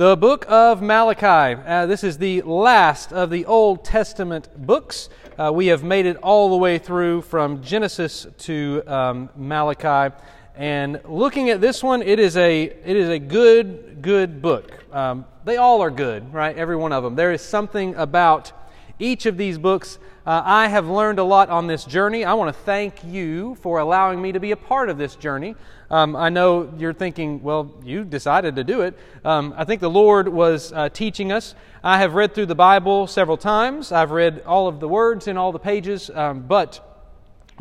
The book of Malachi. Uh, this is the last of the Old Testament books. Uh, we have made it all the way through from Genesis to um, Malachi. And looking at this one, it is a, it is a good, good book. Um, they all are good, right? Every one of them. There is something about each of these books. Uh, I have learned a lot on this journey. I want to thank you for allowing me to be a part of this journey. Um, I know you're thinking, well, you decided to do it. Um, I think the Lord was uh, teaching us. I have read through the Bible several times, I've read all of the words in all the pages, um, but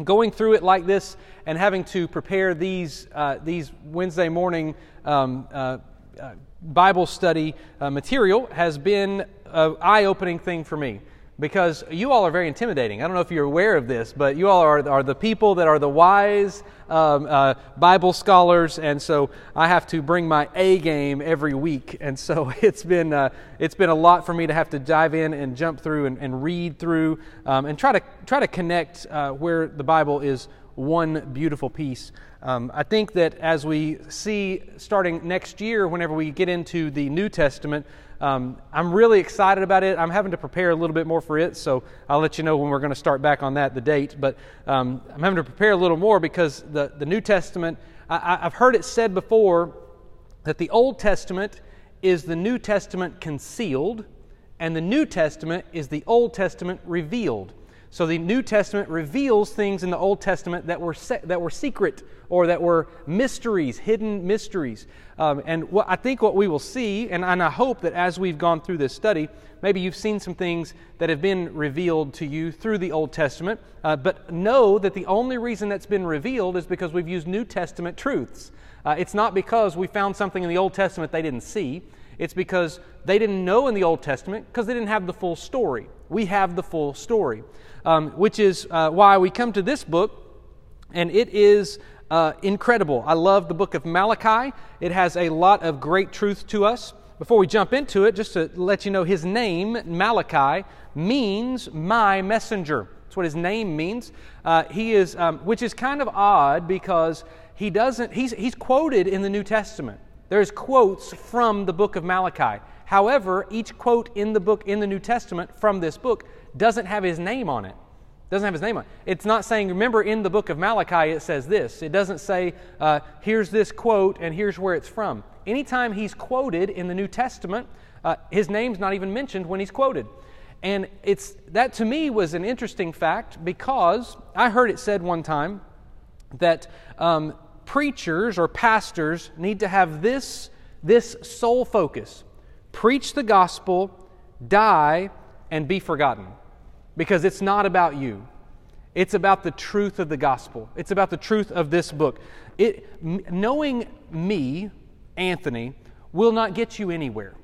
going through it like this and having to prepare these, uh, these Wednesday morning um, uh, uh, Bible study uh, material has been an eye opening thing for me because you all are very intimidating. I don't know if you're aware of this, but you all are, are the people that are the wise um, uh, Bible scholars, and so I have to bring my A game every week, and so it's been uh, it's been a lot for me to have to dive in and jump through and, and read through um, and try to try to connect uh, where the Bible is one beautiful piece. Um, I think that as we see starting next year, whenever we get into the New Testament, um, I'm really excited about it. I'm having to prepare a little bit more for it, so I'll let you know when we're going to start back on that, the date. But um, I'm having to prepare a little more because the, the New Testament, I, I've heard it said before that the Old Testament is the New Testament concealed, and the New Testament is the Old Testament revealed. So the New Testament reveals things in the Old Testament that were, se- that were secret or that were mysteries, hidden mysteries. Um, and what, I think what we will see, and, and I hope that as we've gone through this study, maybe you've seen some things that have been revealed to you through the Old Testament, uh, but know that the only reason that's been revealed is because we've used New Testament truths. Uh, it's not because we found something in the Old Testament they didn't see. It's because they didn't know in the Old Testament because they didn't have the full story. We have the full story um, which is uh, why we come to this book, and it is uh, incredible. I love the book of Malachi, it has a lot of great truth to us. Before we jump into it, just to let you know, his name, Malachi, means my messenger. That's what his name means. Uh, he is, um, which is kind of odd because he doesn't. He's, he's quoted in the New Testament. There's quotes from the book of Malachi. However, each quote in the book in the New Testament from this book doesn't have his name on it. Doesn't have his name on it. It's not saying, remember in the book of Malachi it says this. It doesn't say, uh, here's this quote and here's where it's from. Anytime he's quoted in the New Testament, uh, his name's not even mentioned when he's quoted. And it's, that to me was an interesting fact because I heard it said one time that um, preachers or pastors need to have this, this sole focus preach the gospel, die, and be forgotten because it's not about you. It's about the truth of the gospel. It's about the truth of this book. It, knowing me, Anthony, will not get you anywhere.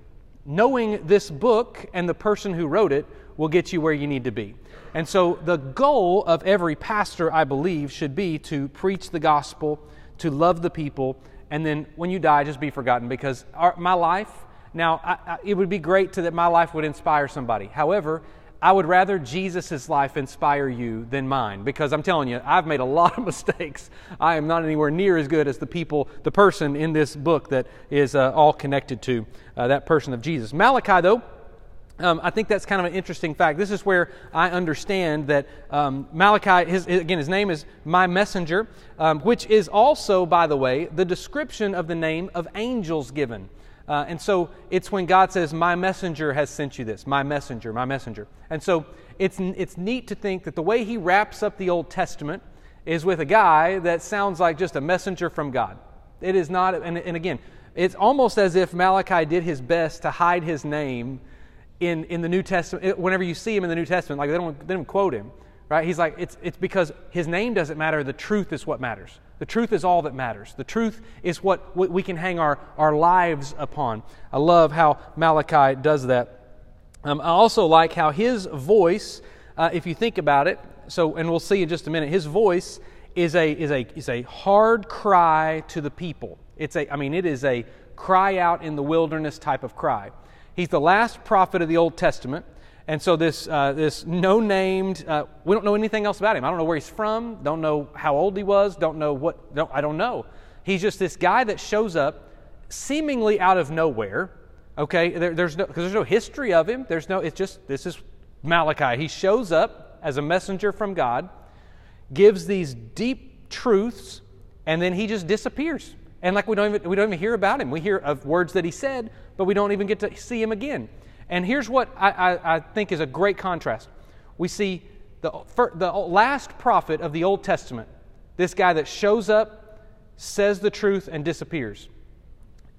Knowing this book and the person who wrote it will get you where you need to be. And so, the goal of every pastor, I believe, should be to preach the gospel, to love the people, and then when you die, just be forgotten. Because our, my life, now, I, I, it would be great to, that my life would inspire somebody. However, I would rather Jesus' life inspire you than mine because I'm telling you, I've made a lot of mistakes. I am not anywhere near as good as the people, the person in this book that is uh, all connected to uh, that person of Jesus. Malachi, though, um, I think that's kind of an interesting fact. This is where I understand that um, Malachi, his, again, his name is my messenger, um, which is also, by the way, the description of the name of angels given. Uh, and so it's when God says, My messenger has sent you this, my messenger, my messenger. And so it's, it's neat to think that the way he wraps up the Old Testament is with a guy that sounds like just a messenger from God. It is not, and, and again, it's almost as if Malachi did his best to hide his name in, in the New Testament. Whenever you see him in the New Testament, like they don't, they don't quote him, right? He's like, it's, it's because his name doesn't matter, the truth is what matters. The truth is all that matters. The truth is what we can hang our, our lives upon. I love how Malachi does that. Um, I also like how his voice, uh, if you think about it, so, and we'll see in just a minute, his voice is a, is a, is a hard cry to the people. It's a, I mean, it is a cry out in the wilderness type of cry. He's the last prophet of the Old Testament. And so this, uh, this no named, uh, we don't know anything else about him. I don't know where he's from, don't know how old he was, don't know what, don't, I don't know. He's just this guy that shows up seemingly out of nowhere Okay, there, there's no because there's no history of him. There's no. It's just this is Malachi. He shows up as a messenger from God, gives these deep truths, and then he just disappears. And like we don't even we don't even hear about him. We hear of words that he said, but we don't even get to see him again. And here's what I, I, I think is a great contrast. We see the, the last prophet of the Old Testament, this guy that shows up, says the truth, and disappears.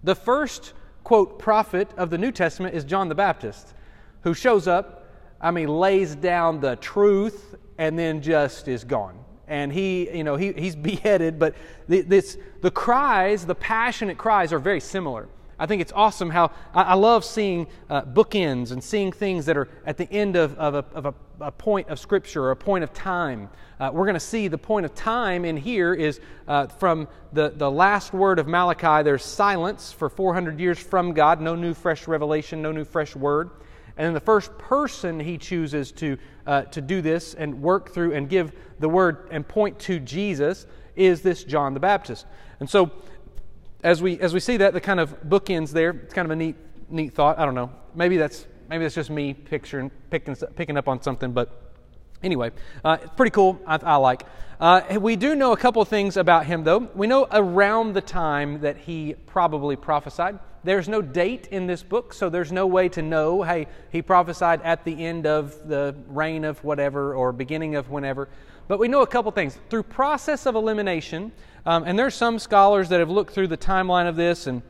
The first, quote, prophet of the New Testament is John the Baptist, who shows up, I mean, lays down the truth, and then just is gone. And he, you know, he, he's beheaded, but the, this, the cries, the passionate cries, are very similar. I think it's awesome how I, I love seeing uh, bookends and seeing things that are at the end of, of, a, of a, a, point of Scripture or a point of time. Uh, we're going to see the point of time in here is uh, from the, the last word of Malachi, there's silence for 400 years from God, no new fresh revelation, no new fresh word. And then the first person he chooses to, uh, to do this and work through and give the word and point to Jesus is this John the Baptist. And so as we as we see that the kind of bookends there, it's kind of a neat neat thought. I don't know. Maybe that's maybe that's just me picturing picking picking up on something, but anyway, uh, it's pretty cool. I, I like. Uh, we do know a couple things about him, though. We know around the time that he probably prophesied. There's no date in this book, so there's no way to know, hey, he prophesied at the end of the reign of whatever or beginning of whenever. But we know a couple things. Through process of elimination, um, and there's some scholars that have looked through the timeline of this, and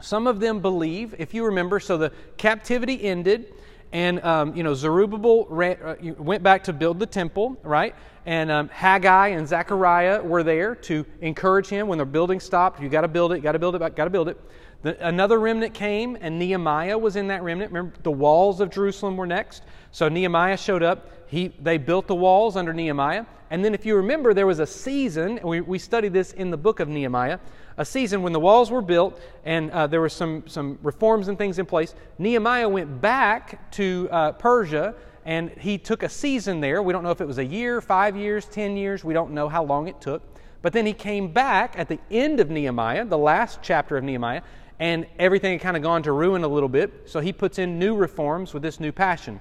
some of them believe, if you remember, so the captivity ended, and um, you know Zerubbabel ran, uh, went back to build the temple, right? And um, Haggai and Zechariah were there to encourage him when the building stopped. You got to build it, got to build it, got to build it. The, another remnant came, and Nehemiah was in that remnant. Remember, the walls of Jerusalem were next. So Nehemiah showed up. He, they built the walls under Nehemiah. And then, if you remember, there was a season, we, we studied this in the book of Nehemiah, a season when the walls were built and uh, there were some, some reforms and things in place. Nehemiah went back to uh, Persia and he took a season there. We don't know if it was a year, five years, ten years. We don't know how long it took. But then he came back at the end of Nehemiah, the last chapter of Nehemiah, and everything had kind of gone to ruin a little bit. So he puts in new reforms with this new passion.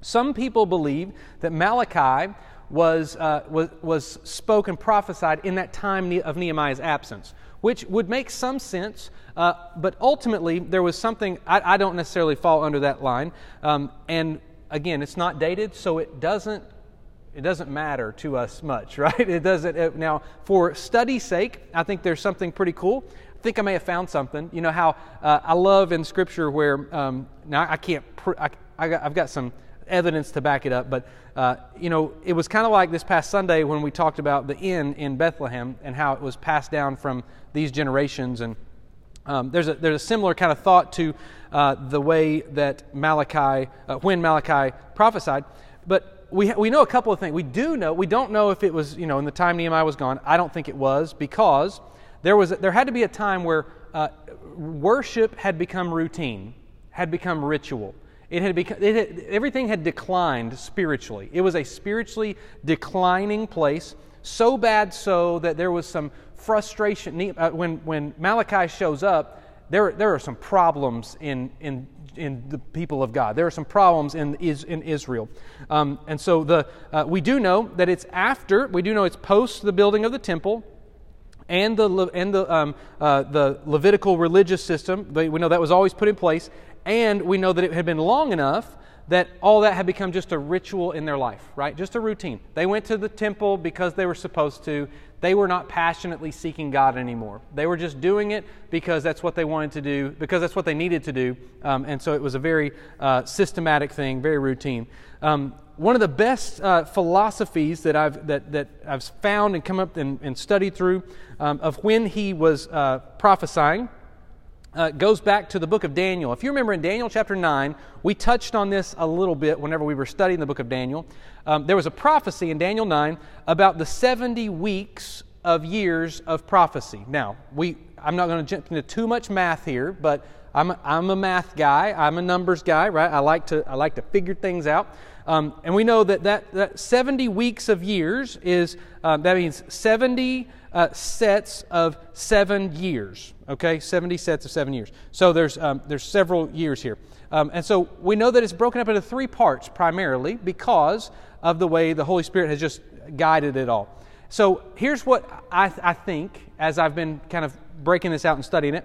Some people believe that Malachi was, uh, was, was spoken, prophesied in that time of Nehemiah's absence, which would make some sense, uh, but ultimately there was something, I, I, don't necessarily fall under that line. Um, and again, it's not dated, so it doesn't. It doesn't matter to us much, right? It doesn't. It, now, for study's sake, I think there's something pretty cool. I think I may have found something. You know how uh, I love in Scripture where um, now I can't. Pr- I, I've got some evidence to back it up. But, uh, you know, it was kind of like this past Sunday when we talked about the inn in Bethlehem and how it was passed down from these generations. And um, there's, a, there's a similar kind of thought to uh, the way that Malachi, uh, when Malachi prophesied. But we, we know a couple of things. We do know, we don't know if it was, you know, in the time Nehemiah was gone. I don't think it was because there, was, there had to be a time where uh, worship had become routine, had become ritual. It had become, it had, everything had declined spiritually. It was a spiritually declining place, so bad so that there was some frustration. Uh, when, when Malachi shows up, there, there are some problems in, in, in the people of God. There are some problems in, in Israel. Um, and so the, uh, we do know that it's after, we do know it's post the building of the temple and the, and the, um, uh, the Levitical religious system. We know that was always put in place and we know that it had been long enough that all that had become just a ritual in their life, right? Just a routine. They went to the temple because they were supposed to. They were not passionately seeking God anymore. They were just doing it because that's what they wanted to do, because that's what they needed to do. Um, and so it was a very uh, systematic thing, very routine. Um, one of the best uh, philosophies that I've, that, that I've found and come up and, and studied through um, of when he was uh, prophesying uh, goes back to the book of Daniel. If you remember in Daniel chapter 9, we touched on this a little bit whenever we were studying the book of Daniel. Um, there was a prophecy in Daniel 9 about the 70 weeks of years of prophecy. Now, we, I'm not going to jump into too much math here, but I'm a, I'm a math guy. I'm a numbers guy, right? I like to I like to figure things out. Um, and we know that, that that 70 weeks of years is um, that means 70 uh, sets of seven years. Okay, 70 sets of seven years. So there's um, there's several years here. Um, and so we know that it's broken up into three parts primarily because of the way the Holy Spirit has just guided it all. So here's what I, I think as I've been kind of breaking this out and studying it.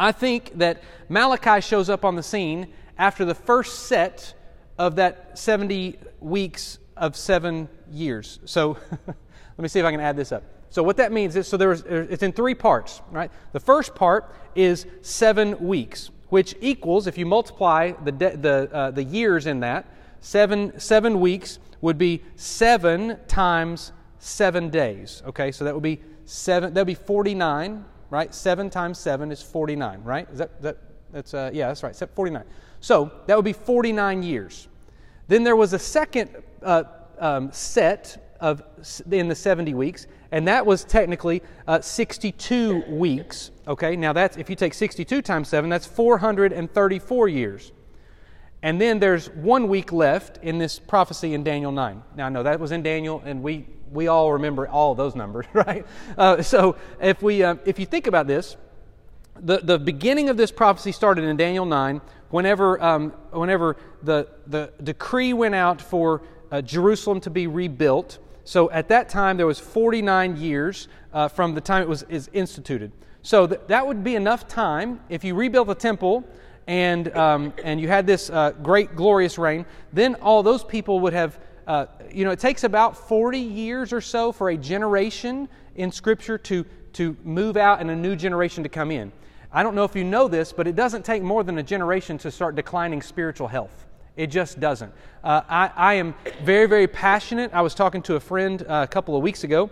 I think that Malachi shows up on the scene after the first set of that 70 weeks of seven years. So let me see if I can add this up. So what that means is, so there was, it's in three parts, right? The first part is seven weeks which equals, if you multiply the, de- the, uh, the years in that, seven, seven weeks would be seven times seven days. Okay, so that would be seven, that would be 49, right? Seven times seven is 49, right? Is that, that that's, uh, yeah, that's right, 49. So that would be 49 years. Then there was a second uh, um, set of in the 70 weeks, and that was technically uh, 62 weeks. Okay, now that's if you take 62 times 7, that's 434 years. And then there's one week left in this prophecy in Daniel 9. Now, I know that was in Daniel, and we, we all remember all those numbers, right? Uh, so if, we, uh, if you think about this, the, the beginning of this prophecy started in Daniel 9, whenever, um, whenever the, the decree went out for uh, Jerusalem to be rebuilt. So at that time, there was 49 years uh, from the time it was is instituted. So th- that would be enough time if you rebuilt the temple and, um, and you had this uh, great, glorious reign, then all those people would have, uh, you know, it takes about 40 years or so for a generation in Scripture to, to move out and a new generation to come in. I don't know if you know this, but it doesn't take more than a generation to start declining spiritual health. It just doesn't. Uh, I, I, am very, very passionate. I was talking to a friend uh, a couple of weeks ago.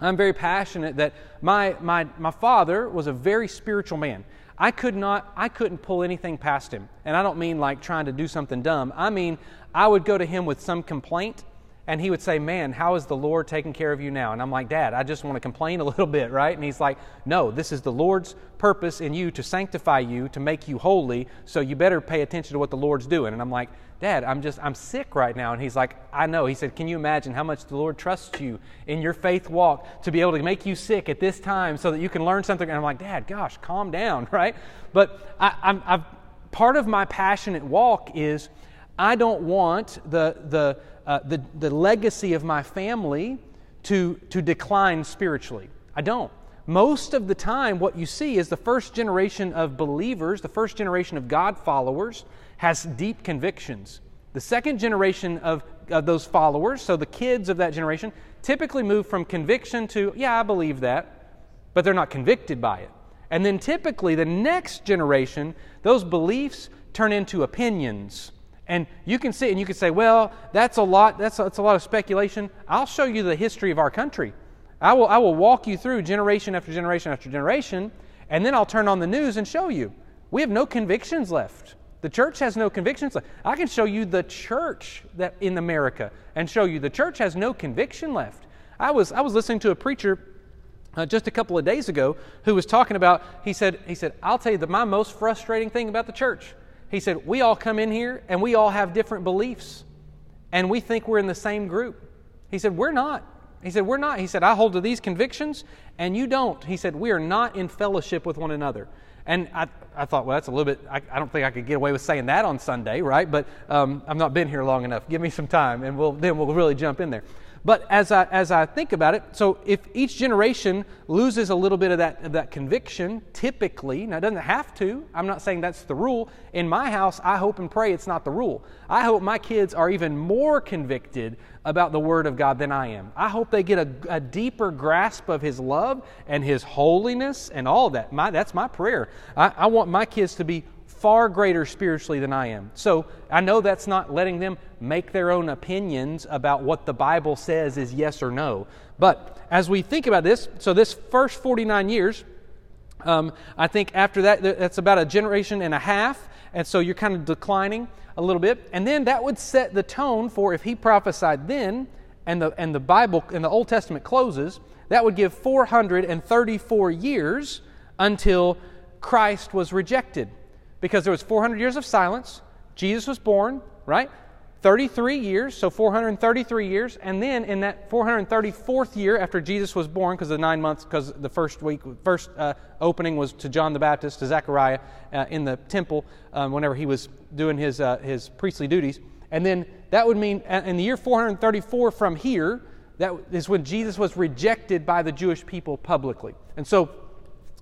I'm very passionate that my, my, my father was a very spiritual man. I could not, I couldn't pull anything past him. And I don't mean like trying to do something dumb. I mean, I would go to him with some complaint and he would say, Man, how is the Lord taking care of you now? And I'm like, Dad, I just want to complain a little bit, right? And he's like, No, this is the Lord's purpose in you to sanctify you, to make you holy, so you better pay attention to what the Lord's doing. And I'm like, Dad, I'm just, I'm sick right now. And he's like, I know. He said, Can you imagine how much the Lord trusts you in your faith walk to be able to make you sick at this time so that you can learn something? And I'm like, Dad, gosh, calm down, right? But I, I'm, I've, part of my passionate walk is I don't want the, the, uh, the, the legacy of my family to, to decline spiritually. I don't. Most of the time, what you see is the first generation of believers, the first generation of God followers, has deep convictions. The second generation of, of those followers, so the kids of that generation, typically move from conviction to, yeah, I believe that, but they're not convicted by it. And then typically the next generation, those beliefs turn into opinions and you can see, and you can say, well, that's a lot, that's a, that's a lot of speculation. I'll show you the history of our country. I will, I will walk you through generation after generation after generation, and then I'll turn on the news and show you. We have no convictions left. The church has no convictions left. I can show you the church that in America and show you the church has no conviction left. I was, I was listening to a preacher uh, just a couple of days ago who was talking about, he said, he said, I'll tell you that my most frustrating thing about the church he said, We all come in here and we all have different beliefs, and we think we're in the same group. He said, We're not. He said, We're not. He said, I hold to these convictions, and you don't. He said, We are not in fellowship with one another. And I, I thought, well, that's a little bit, I, I don't think I could get away with saying that on Sunday, right? But um, I've not been here long enough. Give me some time, and we'll, then we'll really jump in there. But as I, as I think about it, so if each generation loses a little bit of that, of that conviction, typically, now it doesn't have to, I'm not saying that's the rule. In my house, I hope and pray it's not the rule. I hope my kids are even more convicted about the Word of God than I am. I hope they get a, a deeper grasp of His love and His holiness and all that. My, that's my prayer. I, I want my kids to be far greater spiritually than I am. So I know that's not letting them make their own opinions about what the Bible says is yes or no. But as we think about this, so this first 49 years, um, I think after that, that's about a generation and a half. And so you're kind of declining a little bit. And then that would set the tone for if he prophesied then and the, and the Bible and the Old Testament closes, that would give 434 years until Christ was rejected because there was 400 years of silence. Jesus was born, right? 33 years, so 433 years, and then in that 434th year after Jesus was born, because the nine months, because the first week, first uh, opening was to John the Baptist, to Zechariah uh, in the temple, um, whenever he was doing his uh, his priestly duties, and then that would mean uh, in the year 434 from here, that is when Jesus was rejected by the Jewish people publicly, and so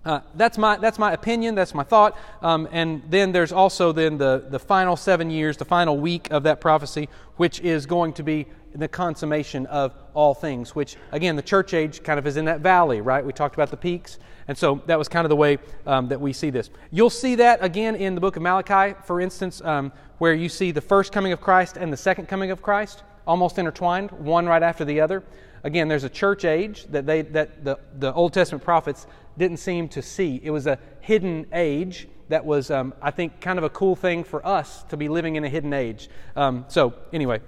uh, that's, my, that's my opinion, that's my thought. Um, and then there's also then the, the final seven years, the final week of that prophecy, which is going to be the consummation of all things, which, again, the church age kind of is in that valley, right? We talked about the peaks. And so that was kind of the way um, that we see this. You'll see that again in the book of Malachi, for instance, um, where you see the first coming of Christ and the second coming of Christ almost intertwined, one right after the other. Again, there's a church age that, they, that the, the Old Testament prophets didn't seem to see. It was a hidden age that was, um, I think, kind of a cool thing for us to be living in a hidden age. Um, so, anyway,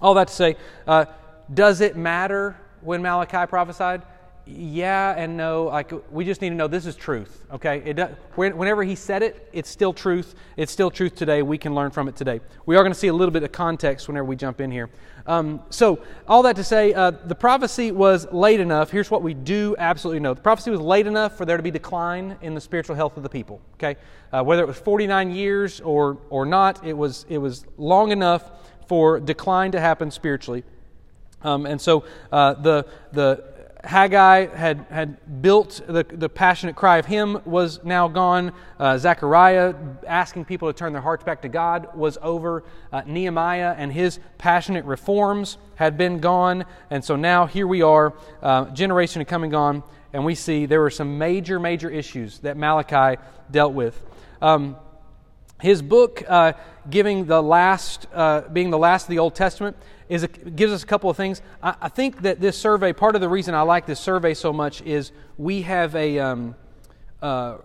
all that to say, uh, does it matter when Malachi prophesied? Yeah and no. Like we just need to know this is truth. Okay, it does, whenever he said it, it's still truth. It's still truth today. We can learn from it today. We are going to see a little bit of context whenever we jump in here. Um, so all that to say, uh, the prophecy was late enough. Here's what we do absolutely know: the prophecy was late enough for there to be decline in the spiritual health of the people. Okay, uh, whether it was 49 years or or not, it was it was long enough for decline to happen spiritually. Um, and so uh, the the Haggai had, had built the, the passionate cry of him was now gone. Uh, Zechariah asking people to turn their hearts back to God was over. Uh, Nehemiah and his passionate reforms had been gone. And so now here we are, uh, generation coming on, and we see there were some major, major issues that Malachi dealt with. Um, his book, uh, giving the last, uh, being the last of the Old Testament, is a, gives us a couple of things. I, I, think that this survey, part of the reason I like this survey so much is we have a. Um, uh,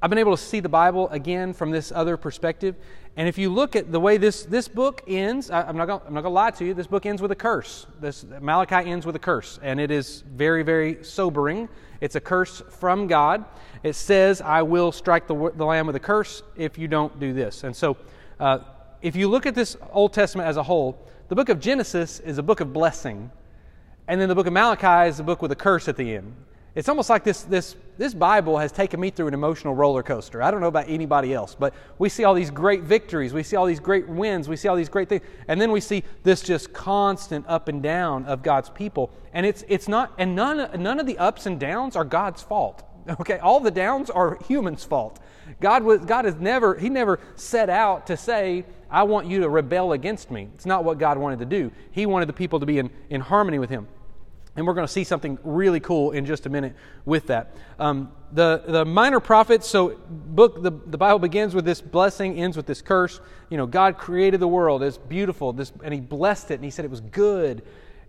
I've been able to see the Bible again from this other perspective. And if you look at the way this, this book ends, I, am not going to lie to you, this book ends with a curse. This Malachi ends with a curse, and it is very, very sobering. It's a curse from God. It says, I will strike the, the land with a curse if you don't do this. And so, uh, if you look at this Old Testament as a whole, the book of Genesis is a book of blessing, and then the book of Malachi is a book with a curse at the end. It's almost like this, this, this Bible has taken me through an emotional roller coaster. I don't know about anybody else, but we see all these great victories. We see all these great wins. We see all these great things. And then we see this just constant up and down of God's people. And it's, it's not, and none, none of the ups and downs are God's fault. Okay, all the downs are humans' fault. God was God has never He never set out to say, I want you to rebel against me. It's not what God wanted to do. He wanted the people to be in, in harmony with Him. And we're going to see something really cool in just a minute with that. Um, the, the minor prophets, so book the, the Bible begins with this blessing, ends with this curse. You know, God created the world. It's beautiful. This, and He blessed it, and He said it was good.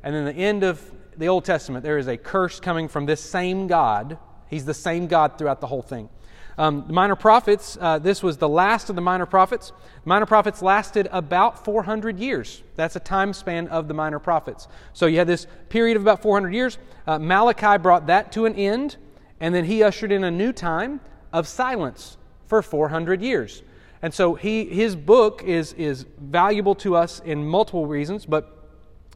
And then the end of the Old Testament, there is a curse coming from this same God He's the same God throughout the whole thing. Um, the minor prophets, uh, this was the last of the minor prophets. Minor prophets lasted about 400 years. That's a time span of the minor prophets. So you had this period of about 400 years. Uh, Malachi brought that to an end, and then he ushered in a new time of silence for 400 years. And so he, his book is, is valuable to us in multiple reasons, but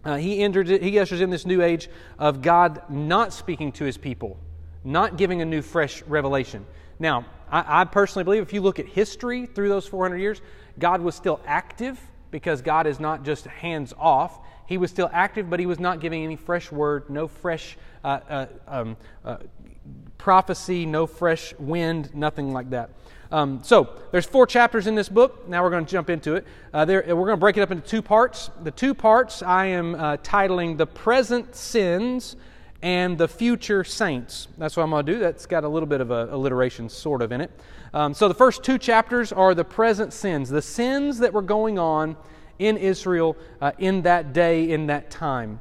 uh, he, entered, he ushers in this new age of God not speaking to his people not giving a new, fresh revelation. Now, I, I, personally believe if you look at history through those 400 years, God was still active because God is not just hands off. He was still active, but He was not giving any fresh word, no fresh uh, uh, um, uh, prophecy, no fresh wind, nothing like that. Um, so there's four chapters in this book. Now we're going to jump into it. Uh, there, we're going to break it up into two parts. The two parts I am uh, titling "The Present Sins." And the future saints. That's what I'm going to do. That's got a little bit of a alliteration, sort of, in it. Um, so the first two chapters are the present sins, the sins that were going on in Israel uh, in that day, in that time.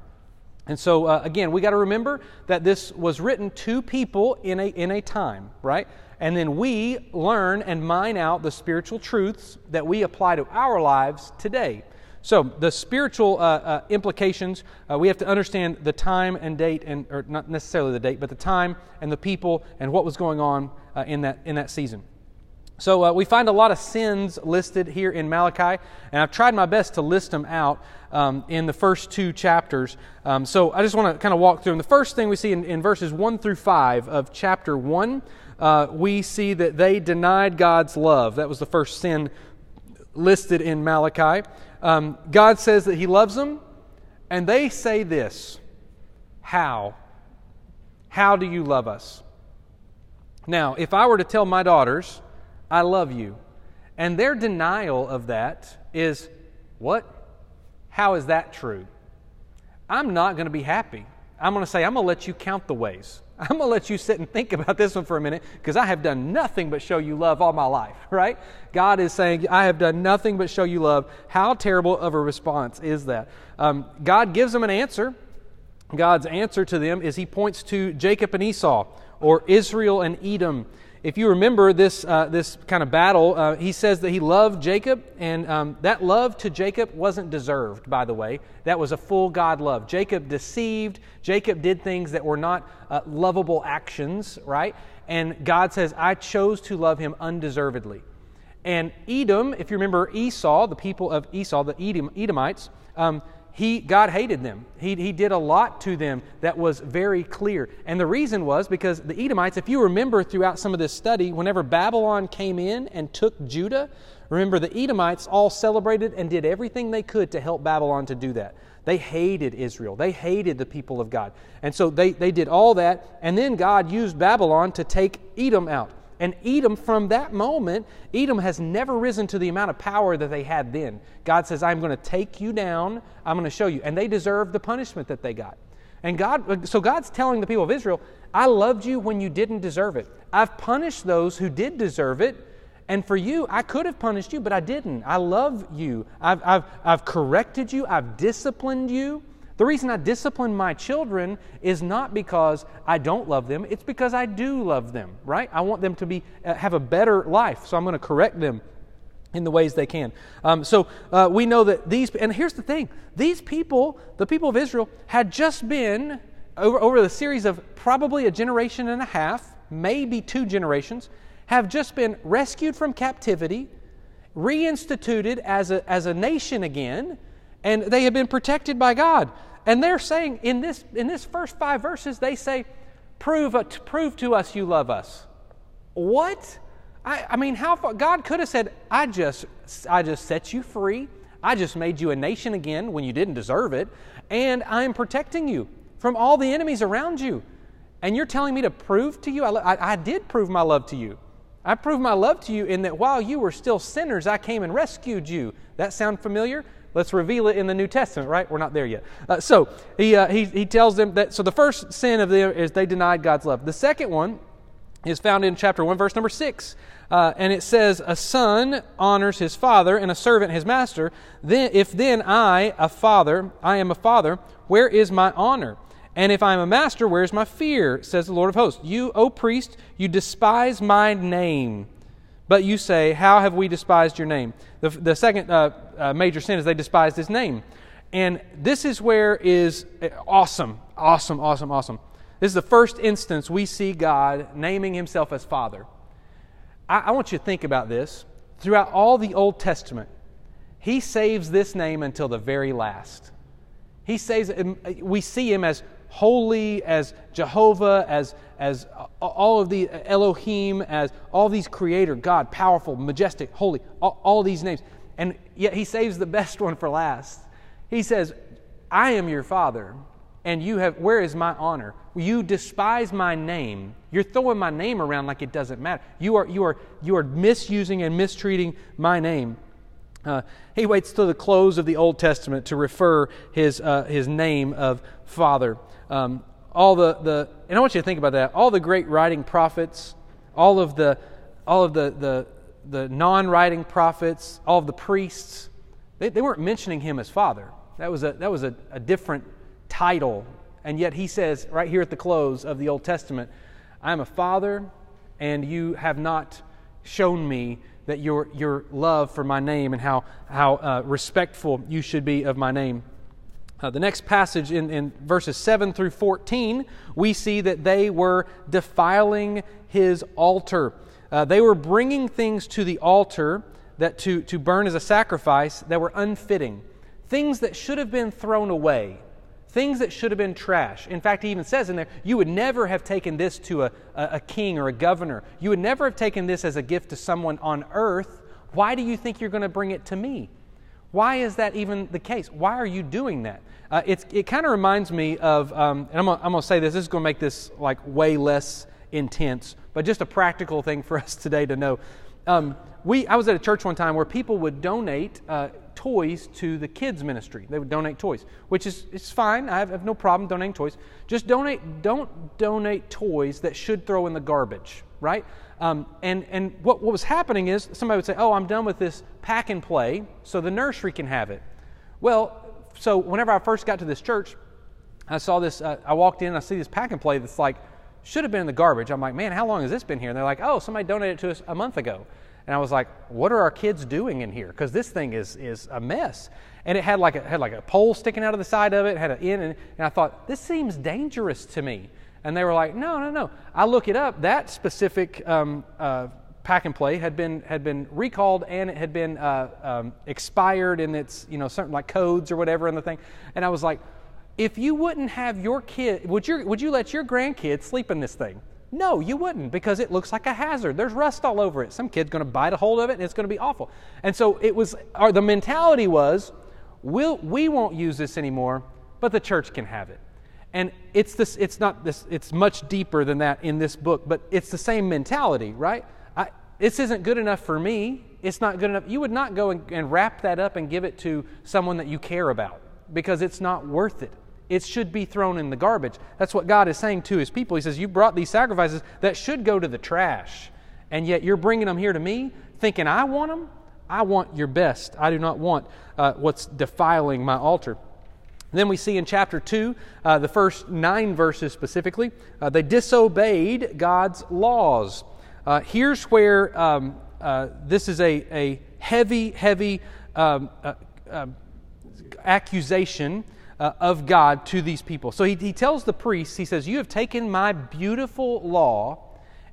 And so, uh, again, we got to remember that this was written to people in a, in a time, right? And then we learn and mine out the spiritual truths that we apply to our lives today. So, the spiritual uh, uh, implications, uh, we have to understand the time and date, and, or not necessarily the date, but the time and the people and what was going on uh, in, that, in that season. So, uh, we find a lot of sins listed here in Malachi, and I've tried my best to list them out um, in the first two chapters. Um, so, I just want to kind of walk through them. The first thing we see in, in verses 1 through 5 of chapter 1, uh, we see that they denied God's love. That was the first sin listed in Malachi. Um, God says that He loves them, and they say this How? How do you love us? Now, if I were to tell my daughters, I love you, and their denial of that is, What? How is that true? I'm not going to be happy. I'm going to say, I'm going to let you count the ways. I'm going to let you sit and think about this one for a minute because I have done nothing but show you love all my life, right? God is saying, I have done nothing but show you love. How terrible of a response is that? Um, God gives them an answer. God's answer to them is He points to Jacob and Esau, or Israel and Edom. If you remember this, uh, this kind of battle, uh, he says that he loved Jacob, and um, that love to Jacob wasn't deserved, by the way. That was a full God love. Jacob deceived, Jacob did things that were not uh, lovable actions, right? And God says, I chose to love him undeservedly. And Edom, if you remember Esau, the people of Esau, the Edom, Edomites, um, he, God hated them. He, he did a lot to them that was very clear. And the reason was because the Edomites, if you remember throughout some of this study, whenever Babylon came in and took Judah, remember the Edomites all celebrated and did everything they could to help Babylon to do that. They hated Israel. They hated the people of God. And so they, they did all that. And then God used Babylon to take Edom out. And Edom, from that moment, Edom has never risen to the amount of power that they had then. God says, I'm going to take you down. I'm going to show you. And they deserve the punishment that they got. And God, so God's telling the people of Israel, I loved you when you didn't deserve it. I've punished those who did deserve it. And for you, I could have punished you, but I didn't. I love you. I've, I've, I've corrected you. I've disciplined you. The reason I discipline my children is not because I don't love them, it's because I do love them, right? I want them to be, uh, have a better life, so I'm going to correct them in the ways they can. Um, so uh, we know that these, and here's the thing these people, the people of Israel, had just been, over, over the series of probably a generation and a half, maybe two generations, have just been rescued from captivity, reinstituted as a, as a nation again, and they have been protected by God. And they're saying in this, in this first five verses, they say, prove, uh, prove to us you love us. What? I, I mean, how far? God could have said, I just, I just set you free. I just made you a nation again when you didn't deserve it. And I'm protecting you from all the enemies around you. And you're telling me to prove to you, I, I, I did prove my love to you. I proved my love to you in that while you were still sinners, I came and rescued you. That sound familiar? Let's reveal it in the New Testament, right? We're not there yet. Uh, so he, uh, he, he tells them that, so the first sin of them is they denied God's love. The second one is found in chapter 1, verse number 6. Uh, and it says, A son honors his father, and a servant his master. Then, if then I, a father, I am a father, where is my honor? And if I am a master, where is my fear? Says the Lord of hosts. You, O priest, you despise my name. But you say, How have we despised your name? The, the second uh, uh, major sin is they despised his name. And this is where is uh, awesome, awesome, awesome, awesome. This is the first instance we see God naming himself as Father. I, I want you to think about this. Throughout all the Old Testament, he saves this name until the very last. He saves, we see him as holy, as Jehovah, as, as all of the Elohim, as all these creator, God, powerful, majestic, holy, all, all these names. And yet he saves the best one for last. He says, I am your father, and you have, where is my honor? You despise my name. You're throwing my name around like it doesn't matter. You are, you are, you are misusing and mistreating my name. Uh, he waits till the close of the Old Testament to refer his, uh, his name of Father. Um, all the, the, and I want you to think about that. All the great writing prophets, all of the, all of the, the, the non writing prophets, all of the priests, they, they weren't mentioning him as Father. That was, a, that was a, a different title. And yet he says, right here at the close of the Old Testament, I am a Father, and you have not shown me that your, your love for my name and how, how uh, respectful you should be of my name. Uh, the next passage in, in verses 7 through 14, we see that they were defiling his altar. Uh, they were bringing things to the altar that to, to burn as a sacrifice that were unfitting, things that should have been thrown away, things that should have been trash. In fact, he even says in there, you would never have taken this to a, a, a king or a governor. You would never have taken this as a gift to someone on earth. Why do you think you're going to bring it to me? Why is that even the case? Why are you doing that? Uh, it kind of reminds me of, um, and I'm going to say this, this is going to make this like way less intense, but just a practical thing for us today to know. Um, we, I was at a church one time where people would donate uh, toys to the kids ministry. They would donate toys, which is it's fine. I have, I have no problem donating toys. Just donate. Don't donate toys that should throw in the garbage, right? Um, and and what, what was happening is somebody would say, "Oh, I'm done with this pack and play, so the nursery can have it." Well, so whenever I first got to this church, I saw this. Uh, I walked in, I see this pack and play that's like should have been in the garbage. I'm like, man, how long has this been here? And they're like, oh, somebody donated it to us a month ago. And I was like, what are our kids doing in here? Because this thing is, is a mess. And it had like a, had like a pole sticking out of the side of it, had an in, and, and I thought, this seems dangerous to me. And they were like, no, no, no. I look it up. That specific um, uh, pack and play had been had been recalled and it had been uh, um, expired in its you know something like codes or whatever in the thing. And I was like, if you wouldn't have your kid, would you would you let your grandkids sleep in this thing? No, you wouldn't because it looks like a hazard. There's rust all over it. Some kid's going to bite a hold of it and it's going to be awful. And so it was, or the mentality was, we'll, we won't use this anymore, but the church can have it. And it's this, it's not this, it's much deeper than that in this book, but it's the same mentality, right? I, this isn't good enough for me. It's not good enough. You would not go and, and wrap that up and give it to someone that you care about because it's not worth it it should be thrown in the garbage. That's what God is saying to his people. He says, You brought these sacrifices that should go to the trash, and yet you're bringing them here to me thinking I want them. I want your best. I do not want uh, what's defiling my altar. Then we see in chapter 2, uh, the first nine verses specifically, uh, they disobeyed God's laws. Uh, here's where um, uh, this is a, a heavy, heavy um, uh, um, accusation uh, of God to these people. So he, he tells the priests, he says, You have taken my beautiful law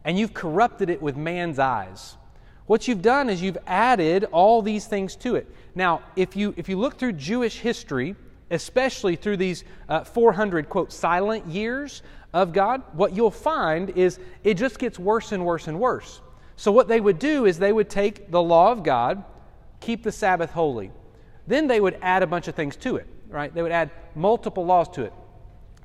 and you've corrupted it with man's eyes. What you've done is you've added all these things to it. Now, if you, if you look through Jewish history, especially through these uh, 400, quote, silent years of God, what you'll find is it just gets worse and worse and worse. So, what they would do is they would take the law of God, keep the Sabbath holy. Then they would add a bunch of things to it right? They would add multiple laws to it.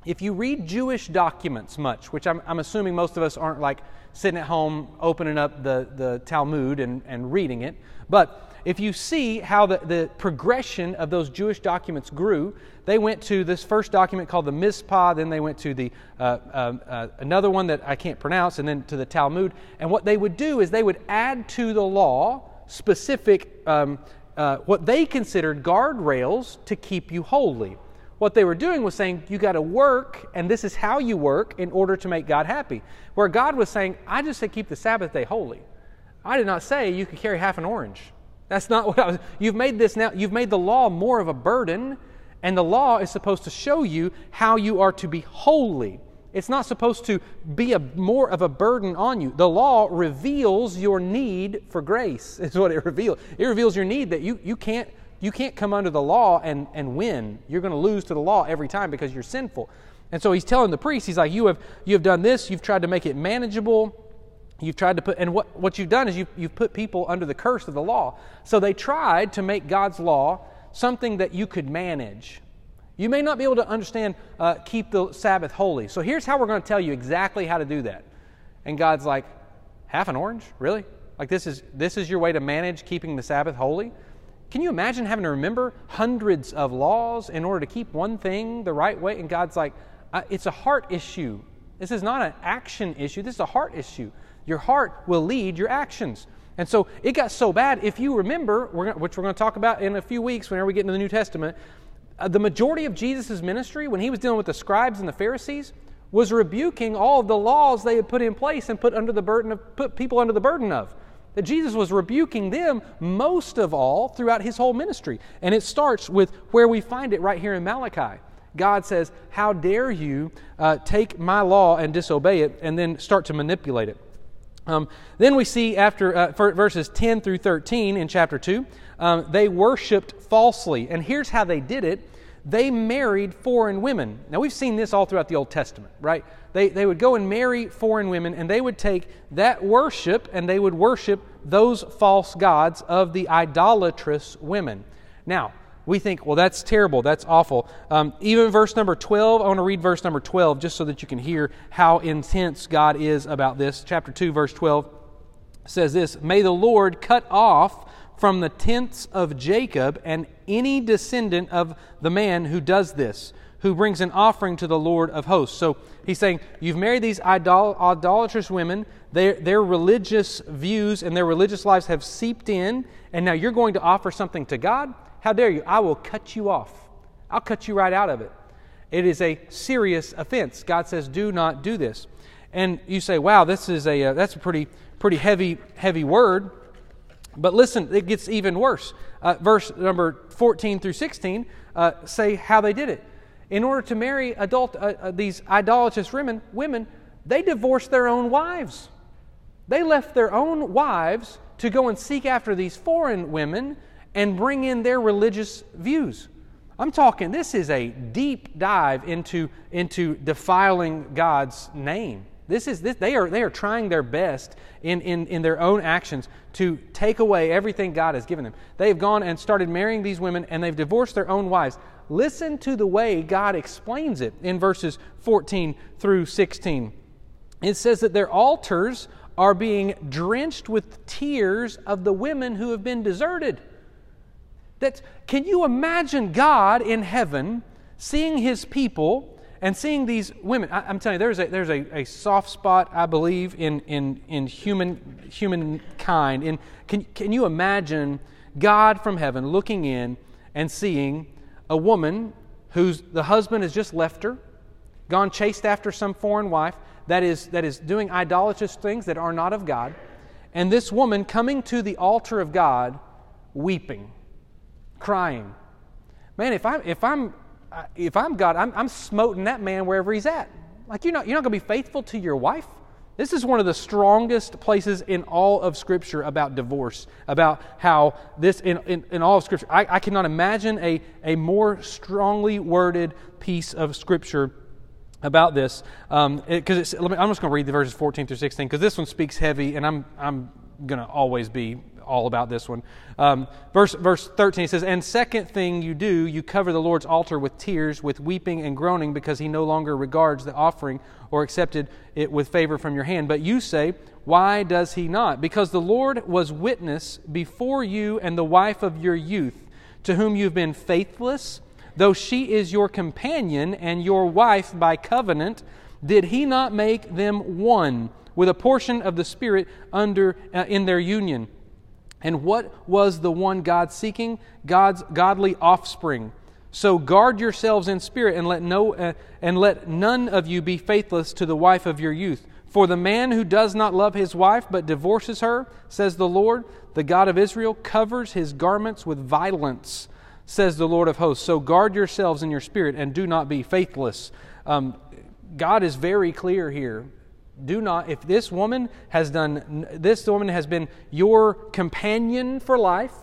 If you read Jewish documents much, which I'm, I'm assuming most of us aren't like sitting at home opening up the, the Talmud and, and reading it, but if you see how the, the progression of those Jewish documents grew, they went to this first document called the Mishnah, then they went to the uh, uh, uh, another one that I can't pronounce, and then to the Talmud. And what they would do is they would add to the law specific um, uh, what they considered guardrails to keep you holy. What they were doing was saying, you got to work, and this is how you work in order to make God happy. Where God was saying, I just said keep the Sabbath day holy. I did not say you could carry half an orange. That's not what I was. You've made this now, you've made the law more of a burden, and the law is supposed to show you how you are to be holy. It's not supposed to be a, more of a burden on you. The law reveals your need for grace, is what it reveals. It reveals your need that you, you, can't, you can't come under the law and, and win. You're going to lose to the law every time because you're sinful. And so he's telling the priest, he's like, you have, you have done this, you've tried to make it manageable. You've tried to put, and what, what you've done is you've, you've put people under the curse of the law. So they tried to make God's law something that you could manage. You may not be able to understand, uh, keep the Sabbath holy. So here's how we're going to tell you exactly how to do that. And God's like, half an orange? Really? Like this is this is your way to manage keeping the Sabbath holy? Can you imagine having to remember hundreds of laws in order to keep one thing the right way? And God's like, uh, it's a heart issue. This is not an action issue. This is a heart issue. Your heart will lead your actions. And so it got so bad. If you remember, which we're going to talk about in a few weeks whenever we get into the New Testament, uh, the majority of Jesus' ministry, when he was dealing with the scribes and the Pharisees, was rebuking all of the laws they had put in place and put under the burden of put people under the burden of. that Jesus was rebuking them most of all throughout his whole ministry. And it starts with where we find it right here in Malachi. God says, How dare you uh, take my law and disobey it, and then start to manipulate it. Um, then we see after uh, verses 10 through 13 in chapter 2, um, they worshiped falsely. And here's how they did it they married foreign women. Now, we've seen this all throughout the Old Testament, right? They, they would go and marry foreign women, and they would take that worship and they would worship those false gods of the idolatrous women. Now, we think, well, that's terrible, that's awful. Um, even verse number 12, I want to read verse number 12 just so that you can hear how intense God is about this. Chapter 2, verse 12 says this May the Lord cut off from the tents of Jacob and any descendant of the man who does this, who brings an offering to the Lord of hosts. So he's saying, You've married these idol- idolatrous women, their, their religious views and their religious lives have seeped in, and now you're going to offer something to God? How dare you? I will cut you off. I'll cut you right out of it. It is a serious offense. God says, Do not do this. And you say, Wow, this is a, uh, that's a pretty, pretty heavy, heavy word. But listen, it gets even worse. Uh, verse number 14 through 16 uh, say how they did it. In order to marry adult, uh, uh, these idolatrous women, women, they divorced their own wives. They left their own wives to go and seek after these foreign women and bring in their religious views. I'm talking, this is a deep dive into, into defiling God's name. This is this, they are they are trying their best in, in, in their own actions to take away everything God has given them. They have gone and started marrying these women and they've divorced their own wives. Listen to the way God explains it in verses 14 through 16. It says that their altars are being drenched with tears of the women who have been deserted. That can you imagine God in heaven seeing his people and seeing these women, I, am telling you, there's a, there's a, a soft spot, I believe, in, in, in human, humankind. In, can, can you imagine God from heaven looking in and seeing a woman whose the husband has just left her, gone chased after some foreign wife that is, that is doing idolatrous things that are not of God, and this woman coming to the altar of God weeping, crying. Man, if I'm, if I'm if I'm God, I'm, I'm smoting that man wherever he's at. Like, you're not, you're not going to be faithful to your wife? This is one of the strongest places in all of Scripture about divorce, about how this, in, in, in all of Scripture, I, I, cannot imagine a, a more strongly worded piece of Scripture about this. Because um, I'm just going to read the verses 14 through 16, because this one speaks heavy, and I'm, I'm going to always be all about this one. Um, verse, verse 13 says, And second thing you do, you cover the Lord's altar with tears, with weeping and groaning, because he no longer regards the offering or accepted it with favor from your hand. But you say, Why does he not? Because the Lord was witness before you and the wife of your youth, to whom you've been faithless, though she is your companion and your wife by covenant. Did he not make them one with a portion of the Spirit under uh, in their union? And what was the one God seeking? God's godly offspring. So guard yourselves in spirit and let no uh, and let none of you be faithless to the wife of your youth. For the man who does not love his wife but divorces her, says the Lord, the God of Israel, covers his garments with violence, says the Lord of hosts. So guard yourselves in your spirit and do not be faithless. Um, God is very clear here do not if this woman has done this woman has been your companion for life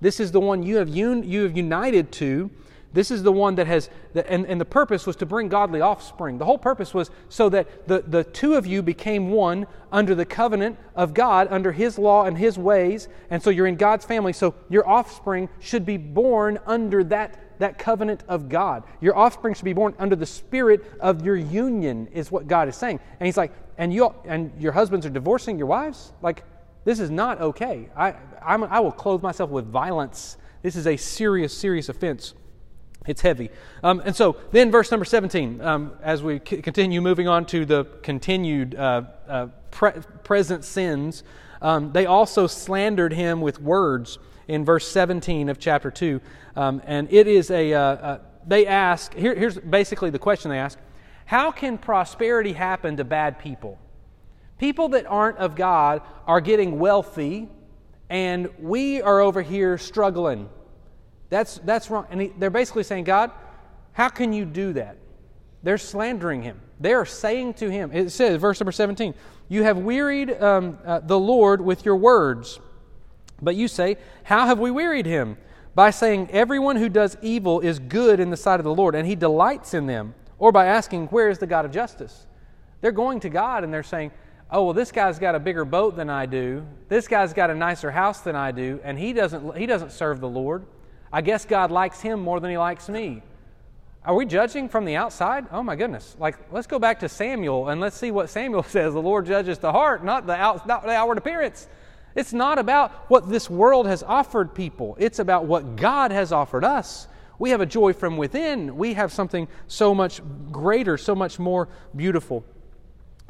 this is the one you have un, you have united to this is the one that has and, and the purpose was to bring godly offspring. The whole purpose was so that the, the two of you became one under the covenant of god under his law and his ways and so you're in god's family so your offspring should be born under that that covenant of God. Your offspring should be born under the spirit of your union, is what God is saying. And He's like, and you and your husbands are divorcing your wives? Like, this is not okay. I, I'm, I will clothe myself with violence. This is a serious, serious offense. It's heavy. Um, and so then, verse number 17, um, as we c- continue moving on to the continued uh, uh, pre- present sins, um, they also slandered him with words in verse 17 of chapter 2. Um, and it is a, uh, uh, they ask, here, here's basically the question they ask How can prosperity happen to bad people? People that aren't of God are getting wealthy and we are over here struggling. That's, that's wrong. And he, they're basically saying, God, how can you do that? They're slandering him. They are saying to him, it says, verse number 17, You have wearied um, uh, the Lord with your words. But you say, How have we wearied him? By saying, Everyone who does evil is good in the sight of the Lord, and he delights in them. Or by asking, Where is the God of justice? They're going to God and they're saying, Oh, well, this guy's got a bigger boat than I do. This guy's got a nicer house than I do, and he doesn't, he doesn't serve the Lord. I guess God likes him more than he likes me. Are we judging from the outside? Oh my goodness. Like, let's go back to Samuel and let's see what Samuel says. The Lord judges the heart, not the, out, not the outward appearance. It's not about what this world has offered people, it's about what God has offered us. We have a joy from within. We have something so much greater, so much more beautiful.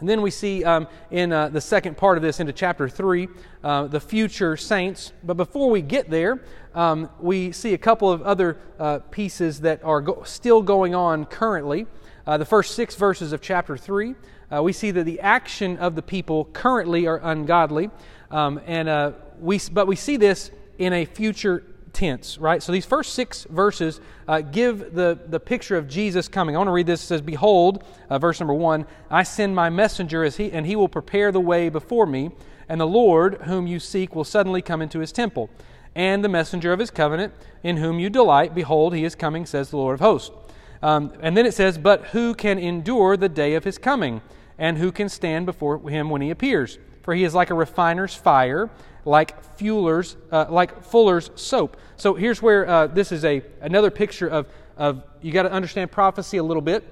And then we see um, in uh, the second part of this, into chapter 3, uh, the future saints. But before we get there, um, we see a couple of other uh, pieces that are go- still going on currently. Uh, the first six verses of chapter 3, uh, we see that the action of the people currently are ungodly. Um, and, uh, we, but we see this in a future tense, right? So these first six verses uh, give the, the picture of Jesus coming. I want to read this. It says, Behold, uh, verse number one, I send my messenger, as he, and he will prepare the way before me, and the Lord, whom you seek, will suddenly come into his temple and the messenger of his covenant, in whom you delight. Behold, he is coming, says the Lord of hosts. Um, and then it says, But who can endure the day of his coming? And who can stand before him when he appears? For he is like a refiner's fire, like fuelers, uh, like fuller's soap. So here's where uh, this is a another picture of of you got to understand prophecy a little bit.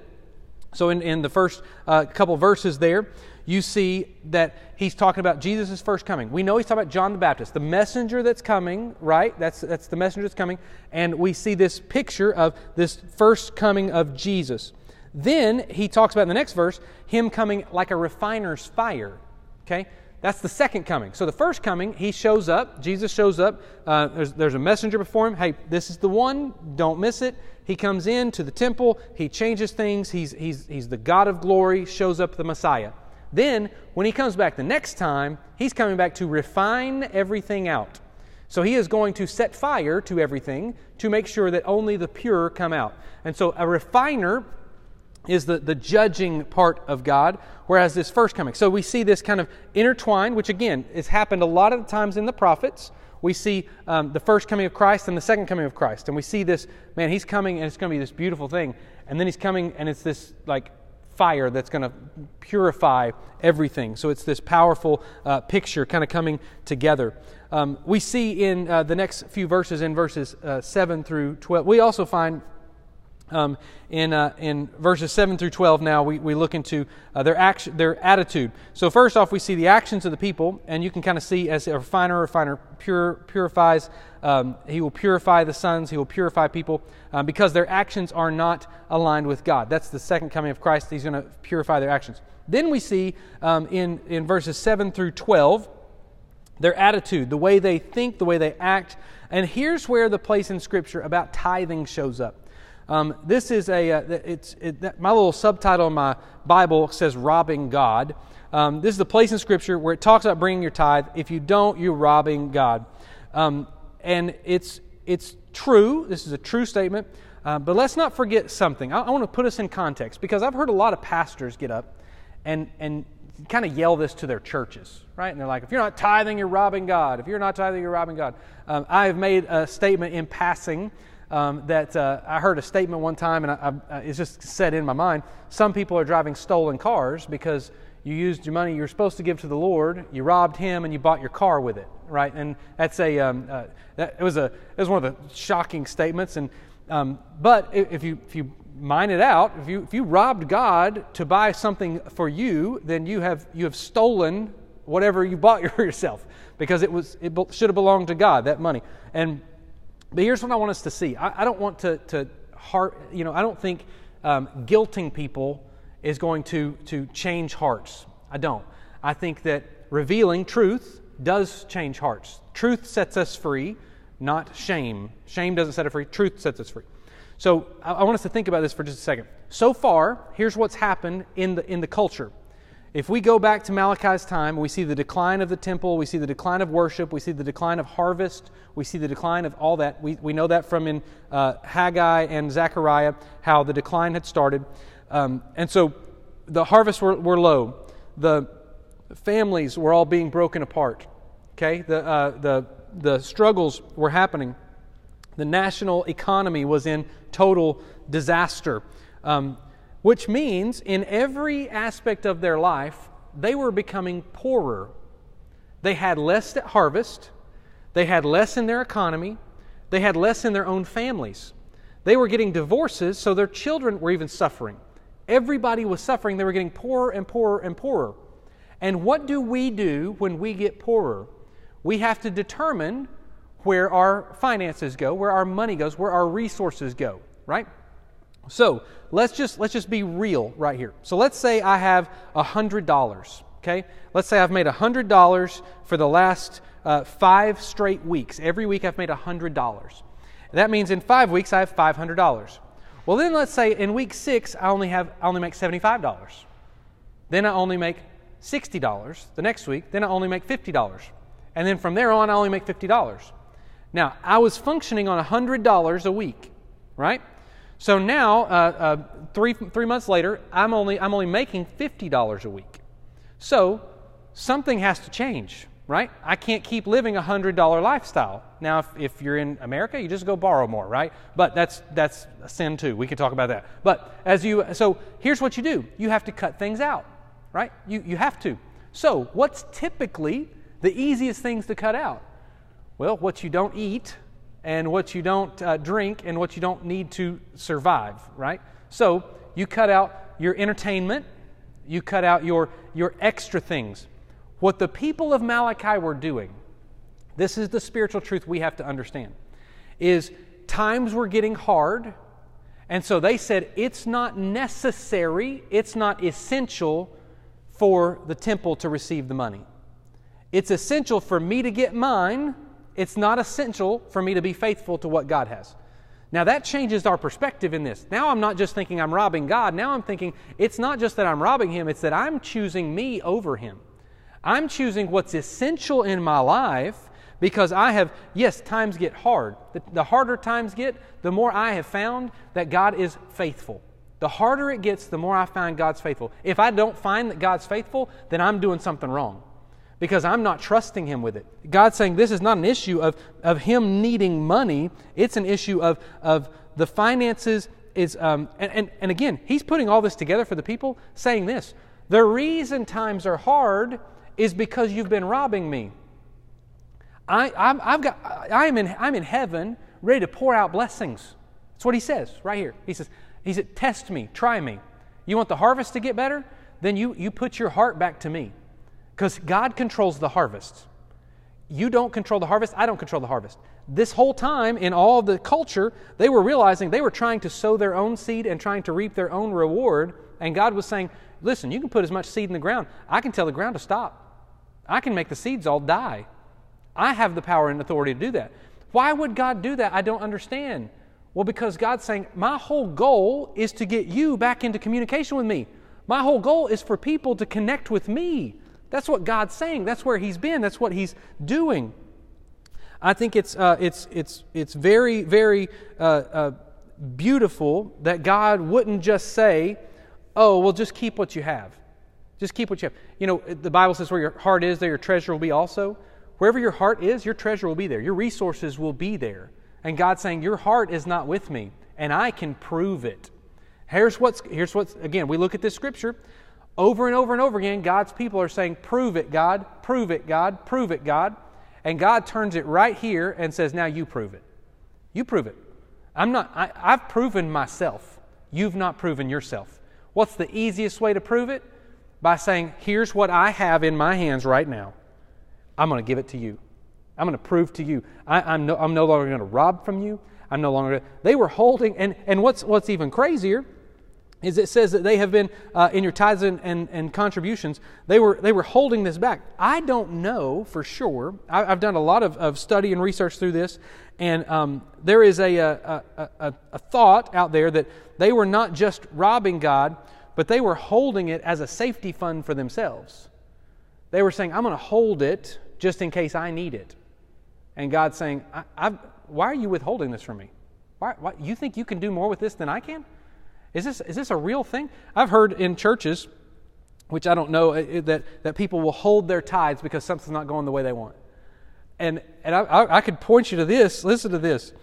So in, in the first uh, couple verses there, you see that he's talking about Jesus' first coming. We know he's talking about John the Baptist, the messenger that's coming, right? That's, that's the messenger that's coming. And we see this picture of this first coming of Jesus. Then he talks about in the next verse, him coming like a refiner's fire. Okay? That's the second coming. So the first coming, he shows up. Jesus shows up. Uh, there's, there's a messenger before him. Hey, this is the one. Don't miss it. He comes in to the temple. He changes things. He's, he's, he's the God of glory, shows up the Messiah. Then, when he comes back the next time, he's coming back to refine everything out. So he is going to set fire to everything to make sure that only the pure come out. And so a refiner is the, the judging part of God, whereas this first coming. So we see this kind of intertwined, which again has happened a lot of times in the prophets. We see um, the first coming of Christ and the second coming of Christ. And we see this, man, he's coming and it's going to be this beautiful thing. And then he's coming and it's this like fire that's going to purify everything. So it's this powerful uh, picture kind of coming together. Um, we see in uh, the next few verses, in verses uh, 7 through 12, we also find um, in, uh, in verses 7 through 12 now we, we look into uh, their, action, their attitude. So first off we see the actions of the people and you can kind of see as a refiner refiner pure, purifies um, he will purify the sons he will purify people um, because their actions are not aligned with god. That's the second coming of christ he's going to purify their actions. Then we see um, in, in verses 7 through 12 their attitude the way they think the way they act and here's where the place in scripture about tithing shows up um, this is a, uh, it's, it, my little subtitle in my Bible says robbing God. Um, this is the place in Scripture where it talks about bringing your tithe. If you don't, you're robbing God. Um, and it's, it's true. This is a true statement. Uh, but let's not forget something. I, I want to put us in context because I've heard a lot of pastors get up and, and kind of yell this to their churches, right? And they're like, if you're not tithing, you're robbing God. If you're not tithing, you're robbing God. Um, I have made a statement in passing um, that uh, I heard a statement one time, and I, I, it's just set in my mind. Some people are driving stolen cars because you used your money you were supposed to give to the Lord, you robbed Him, and you bought your car with it, right? And that's a um, uh, that, it was a it was one of the shocking statements. And um, but if you if you mine it out, if you if you robbed God to buy something for you, then you have you have stolen whatever you bought yourself because it was it should have belonged to God that money and but here's what I want us to see. I, I don't want to, to heart, you know, I don't think um, guilting people is going to, to change hearts. I don't. I think that revealing truth does change hearts. Truth sets us free, not shame. Shame doesn't set us free, truth sets us free. So I, I want us to think about this for just a second. So far, here's what's happened in the, in the culture. If we go back to Malachi's time, we see the decline of the temple, we see the decline of worship, we see the decline of harvest, we see the decline of all that. We, we know that from in uh, Haggai and Zechariah, how the decline had started. Um, and so the harvests were, were low. The families were all being broken apart. Okay? The, uh, the, the struggles were happening. The national economy was in total disaster. Um, which means in every aspect of their life, they were becoming poorer. They had less at harvest, they had less in their economy, they had less in their own families. They were getting divorces, so their children were even suffering. Everybody was suffering. They were getting poorer and poorer and poorer. And what do we do when we get poorer? We have to determine where our finances go, where our money goes, where our resources go, right? So let's just let's just be real right here. So let's say I have hundred dollars. Okay, let's say I've made hundred dollars for the last uh, five straight weeks. Every week I've made hundred dollars. That means in five weeks I have five hundred dollars. Well, then let's say in week six I only have I only make seventy five dollars. Then I only make sixty dollars. The next week, then I only make fifty dollars, and then from there on I only make fifty dollars. Now I was functioning on hundred dollars a week, right? So now, uh, uh, three, three months later, I'm only, I'm only making $50 a week. So something has to change, right? I can't keep living a $100 lifestyle. Now, if, if you're in America, you just go borrow more, right? But that's, that's a sin too. We could talk about that. But as you, so here's what you do you have to cut things out, right? You, you have to. So, what's typically the easiest things to cut out? Well, what you don't eat and what you don't uh, drink and what you don't need to survive, right? So you cut out your entertainment, you cut out your, your extra things. What the people of Malachi were doing, this is the spiritual truth we have to understand, is times were getting hard, and so they said it's not necessary, it's not essential for the temple to receive the money. It's essential for me to get mine it's not essential for me to be faithful to what God has. Now that changes our perspective in this. Now I'm not just thinking I'm robbing God. Now I'm thinking it's not just that I'm robbing Him, it's that I'm choosing me over Him. I'm choosing what's essential in my life because I have, yes, times get hard. The, the, harder times get, the more I have found that God is faithful. The harder it gets, the more I find God's faithful. If I don't find that God's faithful, then I'm doing something wrong because I'm not trusting Him with it. God's saying this is not an issue of, of Him needing money, it's an issue of, of the finances. Is, um, and, and, and again, He's putting all this together for the people, saying this The reason times are hard is because you've been robbing me. I, I'm, I've got, I'm, in, I'm in heaven ready to pour out blessings. That's what He says right here. He says, he said, Test me, try me. You want the harvest to get better? Then you, you put your heart back to me. Because God controls the harvest. You don't control the harvest, I don't control the harvest. This whole time in all the culture, they were realizing they were trying to sow their own seed and trying to reap their own reward. And God was saying, Listen, you can put as much seed in the ground. I can tell the ground to stop. I can make the seeds all die. I have the power and authority to do that. Why would God do that? I don't understand. Well, because God's saying, My whole goal is to get you back into communication with me. My whole goal is for people to connect with me. That's what God's saying. That's where He's been. That's what He's doing. I think it's, uh, it's, it's, it's very, very uh, uh, beautiful that God wouldn't just say, oh, well, just keep what you have. Just keep what you have. You know, the Bible says where your heart is, there your treasure will be also. Wherever your heart is, your treasure will be there. Your resources will be there. And God's saying, Your heart is not with me, and I can prove it. Here's what's, here's what's again, we look at this scripture. Over and over and over again, God's people are saying, Prove it, God, prove it, God, prove it, God. And God turns it right here and says, Now you prove it. You prove it. I'm not, I, I've proven myself. You've not proven yourself. What's the easiest way to prove it? By saying, Here's what I have in my hands right now. I'm going to give it to you. I'm going to prove to you. I, am no, I'm no longer going to rob from you. I'm no longer. They were holding, and, and what's, what's even crazier is it says that they have been uh, in your tithes and, and, and, contributions they were, they were holding this back i don't know for sure I, have done a lot of, of study and research through this and um, there is a, a, a, a, thought out there that they were not just robbing god but they were holding it as a safety fund for themselves. They were saying, I'm going to hold it just in case I need it. And God's saying, Why are you withholding this from me? Why, why, you think you can do more with this than I can? Is this, is this a real thing? I've heard in churches, which I don't know, uh, that, that people will hold their tithes because something's not going the way they want. And, and I, I, I could point you to this. Listen to this.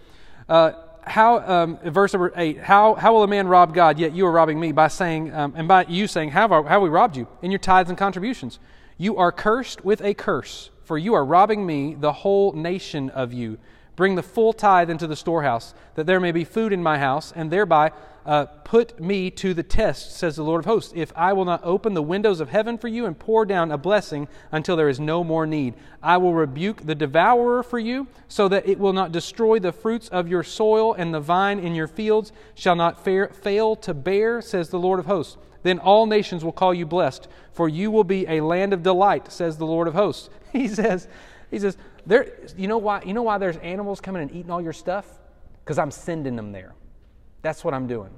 Uh, how um, verse number eight how, how will a man rob god yet you are robbing me by saying um, and by you saying how have, how have we robbed you in your tithes and contributions you are cursed with a curse for you are robbing me the whole nation of you bring the full tithe into the storehouse that there may be food in my house and thereby uh, put me to the test, says the Lord of hosts, if I will not open the windows of heaven for you and pour down a blessing until there is no more need. I will rebuke the devourer for you, so that it will not destroy the fruits of your soil, and the vine in your fields shall not fail to bear, says the Lord of hosts. Then all nations will call you blessed, for you will be a land of delight, says the Lord of hosts. He says, he says, there, you know why, you know why there's animals coming and eating all your stuff? Because I'm sending them there. That's what I'm doing.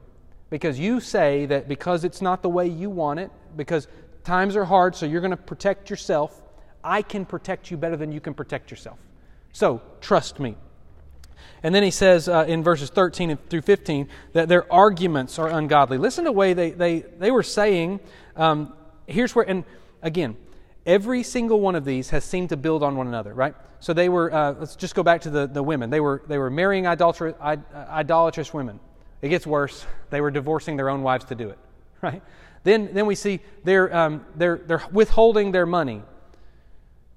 Because you say that because it's not the way you want it, because times are hard, so you're going to protect yourself, I can protect you better than you can protect yourself. So trust me. And then he says uh, in verses 13 through 15 that their arguments are ungodly. Listen to the way they, they, they were saying. Um, here's where, and again, every single one of these has seemed to build on one another, right? So they were, uh, let's just go back to the, the women. They were, they were marrying idolatrous, idolatrous women. It gets worse. They were divorcing their own wives to do it, right? Then, then we see they're, um, they're, they're withholding their money.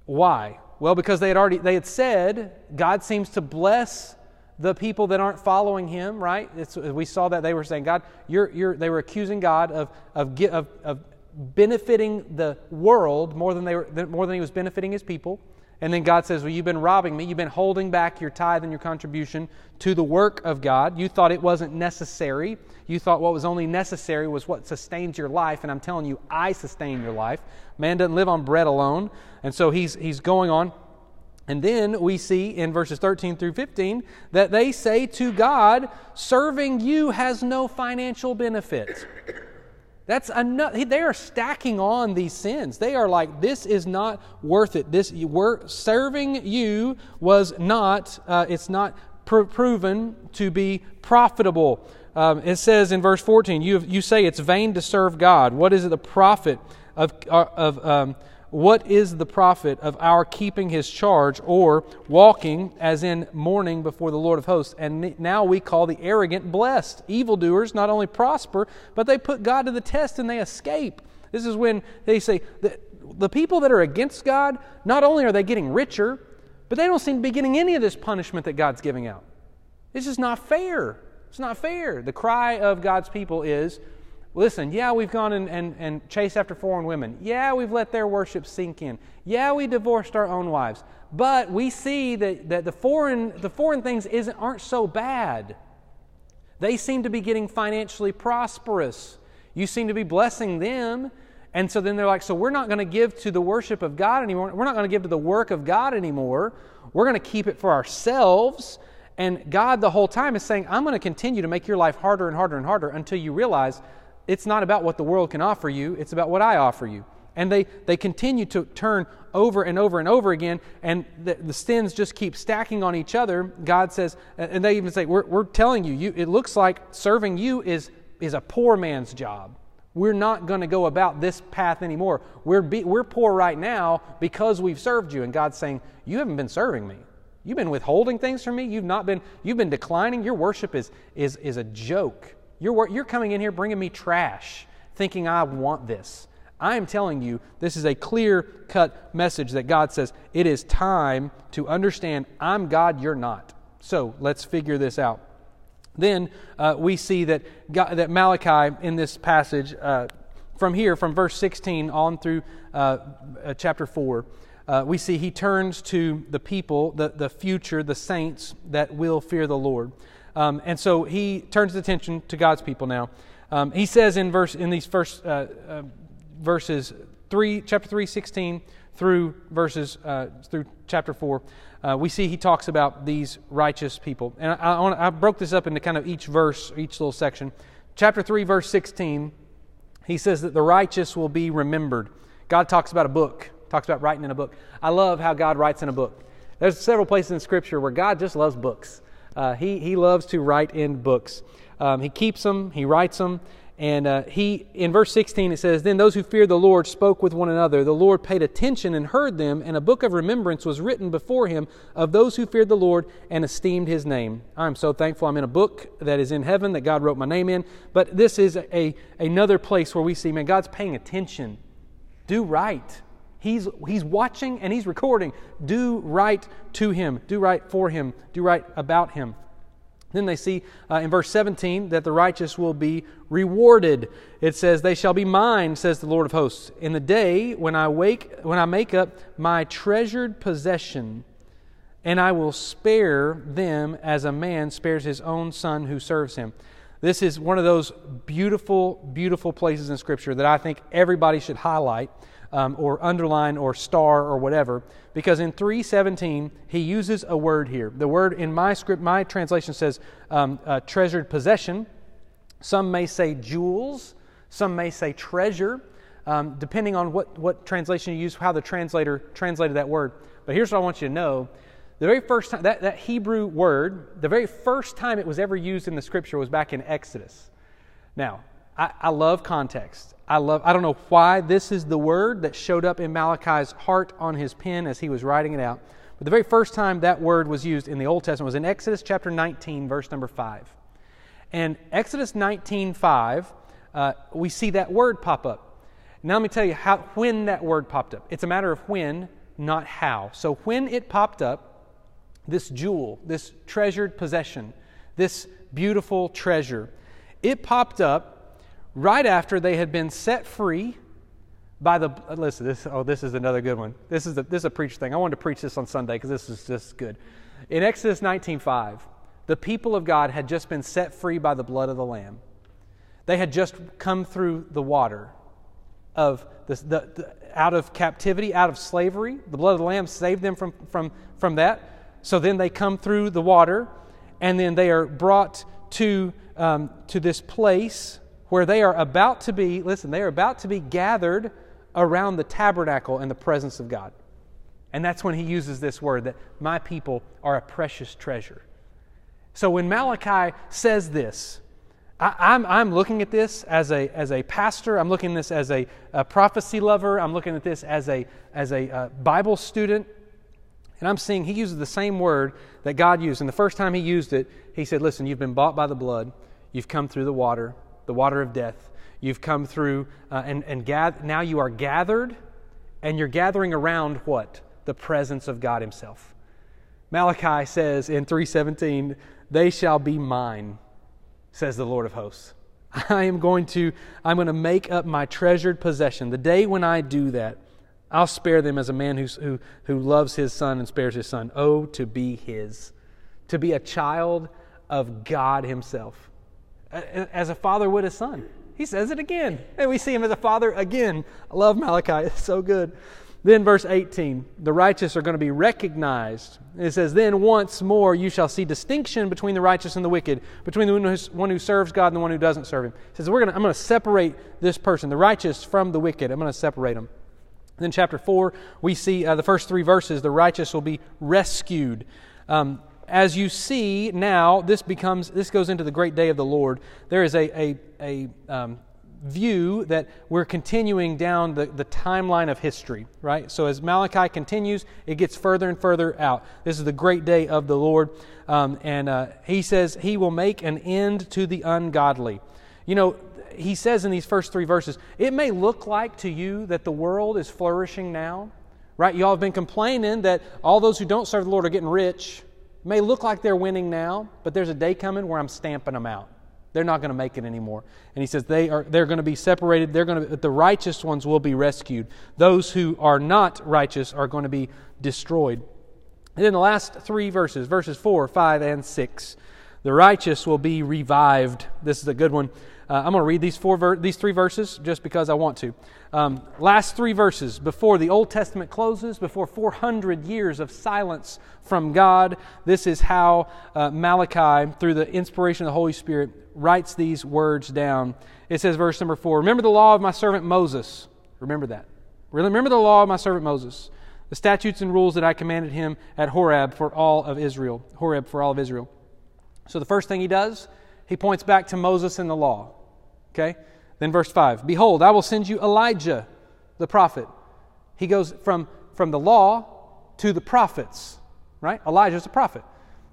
Why? Well, because they had already they had said God seems to bless the people that aren't following Him, right? It's, we saw that they were saying, God, you're, you're, they were accusing God of, of, of, of benefiting the world more than, they were, more than He was benefiting His people. And then God says, Well, you've been robbing me. You've been holding back your tithe and your contribution to the work of God. You thought it wasn't necessary. You thought what was only necessary was what sustains your life. And I'm telling you, I sustain your life. Man doesn't live on bread alone. And so he's, he's going on. And then we see in verses 13 through 15 that they say to God, Serving you has no financial benefit. That's enough. They are stacking on these sins. They are like, this is not worth it. This we're, serving you was not. Uh, it's not pr- proven to be profitable. Um, it says in verse 14, you, you say it's vain to serve God. What is it the profit of, uh, of um, what is the profit of our keeping his charge or walking as in mourning before the Lord of hosts? And now we call the arrogant blessed. Evildoers not only prosper, but they put God to the test and they escape. This is when they say that the people that are against God, not only are they getting richer, but they don't seem to be getting any of this punishment that God's giving out. It's just not fair. It's not fair. The cry of God's people is, Listen, yeah, we've gone and, and, and chased after foreign women. Yeah, we've let their worship sink in. Yeah, we divorced our own wives. But we see that, that the, foreign, the foreign things isn't, aren't so bad. They seem to be getting financially prosperous. You seem to be blessing them. And so then they're like, so we're not going to give to the worship of God anymore. We're not going to give to the work of God anymore. We're going to keep it for ourselves. And God, the whole time, is saying, I'm going to continue to make your life harder and harder and harder until you realize it's not about what the world can offer you, it's about what I offer you. And they, they continue to turn over and over and over again, and the, the sins just keep stacking on each other. God says, and they even say, We're, we're telling you, you, it looks like serving you is, is a poor man's job. We're not going to go about this path anymore. We're, be, we're poor right now because we've served you. And God's saying, You haven't been serving me. You've been withholding things from me. You've not been, you've been declining. Your worship is, is, is a joke. You're, you're coming in here bringing me trash, thinking I want this. I am telling you, this is a clear cut message that God says it is time to understand I'm God, you're not. So let's figure this out. Then uh, we see that, God, that Malachi in this passage, uh, from here, from verse 16 on through uh, uh chapter 4, uh, we see he turns to the people, the, the future, the saints that will fear the Lord. Um, and so he turns his attention to God's people now. Um, he says in verse in these first uh, uh, verses three, chapter three, sixteen through verses uh, through chapter four, uh, we see he talks about these righteous people. And I, I, I broke this up into kind of each verse, each little section. Chapter three, verse sixteen he says that the righteous will be remembered. God talks about a book, talks about writing in a book. I love how God writes in a book. There's several places in Scripture where God just loves books. Uh, he, he loves to write in books. Um, he keeps them, he writes them, and uh, he, in verse 16, it says, Then those who feared the Lord spoke with one another. The Lord paid attention and heard them, and a book of remembrance was written before him of those who feared the Lord and esteemed his name. I'm so thankful I'm in a book that is in heaven that God wrote my name in. But this is a, another place where we see, man, God's paying attention. Do right. He's, he's watching and he's recording. Do right to him. Do right for him. Do right about him. Then they see uh, in verse 17 that the righteous will be rewarded. It says, They shall be mine, says the Lord of hosts, in the day when I wake, when I make up my treasured possession, and I will spare them as a man spares his own son who serves him. This is one of those beautiful, beautiful places in Scripture that I think everybody should highlight um, or underline or star or whatever because in 317 he uses a word here. The word in my script my translation says um, uh, treasured possession. Some may say jewels. Some may say treasure. Um, depending on what, what translation you use how the translator translated that word. But here's what i want you to know. The very first time that, that hebrew word the very first time it was ever used in the scripture was back in exodus. Now I, I love context I love, I don't know why this is the word that showed up in Malachi's heart on his pen as he was writing it out. But the very first time that word was used in the Old Testament was in Exodus chapter 19, verse number 5. And Exodus 19, 5, uh, we see that word pop up. Now let me tell you how, when that word popped up. It's a matter of when, not how. So when it popped up, this jewel, this treasured possession, this beautiful treasure, it popped up right after they had been set free by the listen this oh this is another good one. This is a, this is a preach thing. I wanted to preach this on sunday because this is just good. In exodus 19.5 the people of god had just been set free by the blood of the lamb. They had just come through the water of the, the, the, out of captivity out of slavery. The blood of the lamb saved them from, from, from that. So then they come through the water and then they are brought to, um, to this place where they are about to be, listen, they are about to be gathered around the tabernacle in the presence of God. And that's when he uses this word that my people are a precious treasure. So when Malachi says this, I, am I'm, I'm looking at this as a, as a pastor. I'm looking at this as a, a prophecy lover. I'm looking at this as a, as a uh, Bible student. And I'm seeing he uses the same word that God used. And the first time he used it, he said, Listen, you've been bought by the blood, you've come through the water, the water of death. You've come through, uh, and, and gather, now you are gathered, and you're gathering around what? The presence of God Himself. Malachi says in 317, They shall be mine, says the Lord of hosts. I am going to, I'm going to make up my treasured possession. The day when I do that, I'll spare them as a man who, who, who loves his son and spares his son. Oh, to be his, to be a child of God Himself as a father would a son. He says it again. And we see him as a father again. I love Malachi. It's so good. Then, verse 18 the righteous are going to be recognized. It says, Then once more you shall see distinction between the righteous and the wicked, between the one who serves God and the one who doesn't serve him. It says, We're gonna, I'm going to separate this person, the righteous from the wicked. I'm going to separate them. Then, chapter 4, we see uh, the first three verses the righteous will be rescued. Um, as you see now, this becomes this goes into the great day of the Lord. There is a, a, a um, view that we're continuing down the, the timeline of history, right? So as Malachi continues, it gets further and further out. This is the great day of the Lord. Um, and uh, he says he will make an end to the ungodly. You know, he says in these first three verses, it may look like to you that the world is flourishing now, right? Y'all have been complaining that all those who don't serve the Lord are getting rich may look like they're winning now, but there's a day coming where I'm stamping them out. They're not going to make it anymore. And he says they are they're going to be separated. They're going to the righteous ones will be rescued. Those who are not righteous are going to be destroyed. And then the last three verses, verses 4, 5, and 6. The righteous will be revived. This is a good one. Uh, I'm going to read these four ver- these three verses just because I want to. Um, last three verses before the Old Testament closes, before 400 years of silence from God. This is how uh, Malachi, through the inspiration of the Holy Spirit, writes these words down. It says, verse number four Remember the law of my servant Moses. Remember that. Remember the law of my servant Moses, the statutes and rules that I commanded him at Horeb for all of Israel. Horeb for all of Israel. So the first thing he does, he points back to Moses and the law. Okay? Then verse 5 Behold, I will send you Elijah, the prophet. He goes from, from the law to the prophets, right? Elijah is a prophet.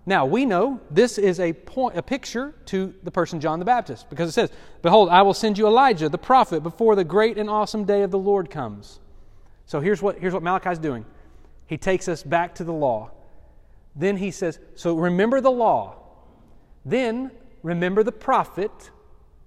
Now, we know this is a, point, a picture to the person John the Baptist because it says, Behold, I will send you Elijah, the prophet, before the great and awesome day of the Lord comes. So here's what, here's what Malachi's doing. He takes us back to the law. Then he says, So remember the law. Then remember the prophet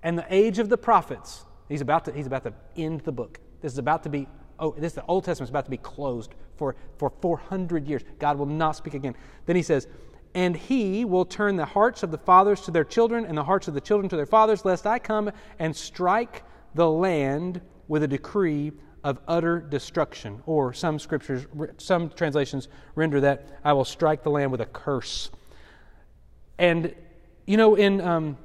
and the age of the prophets. He's about to, he's about to end the book. This is about to be, oh, this the Old Testament is about to be closed for, for 400 years. God will not speak again. Then he says, and he will turn the hearts of the fathers to their children and the hearts of the children to their fathers, lest I come and strike the land with a decree of utter destruction. Or some scriptures, some translations render that I will strike the land with a curse. And, you know, in, um,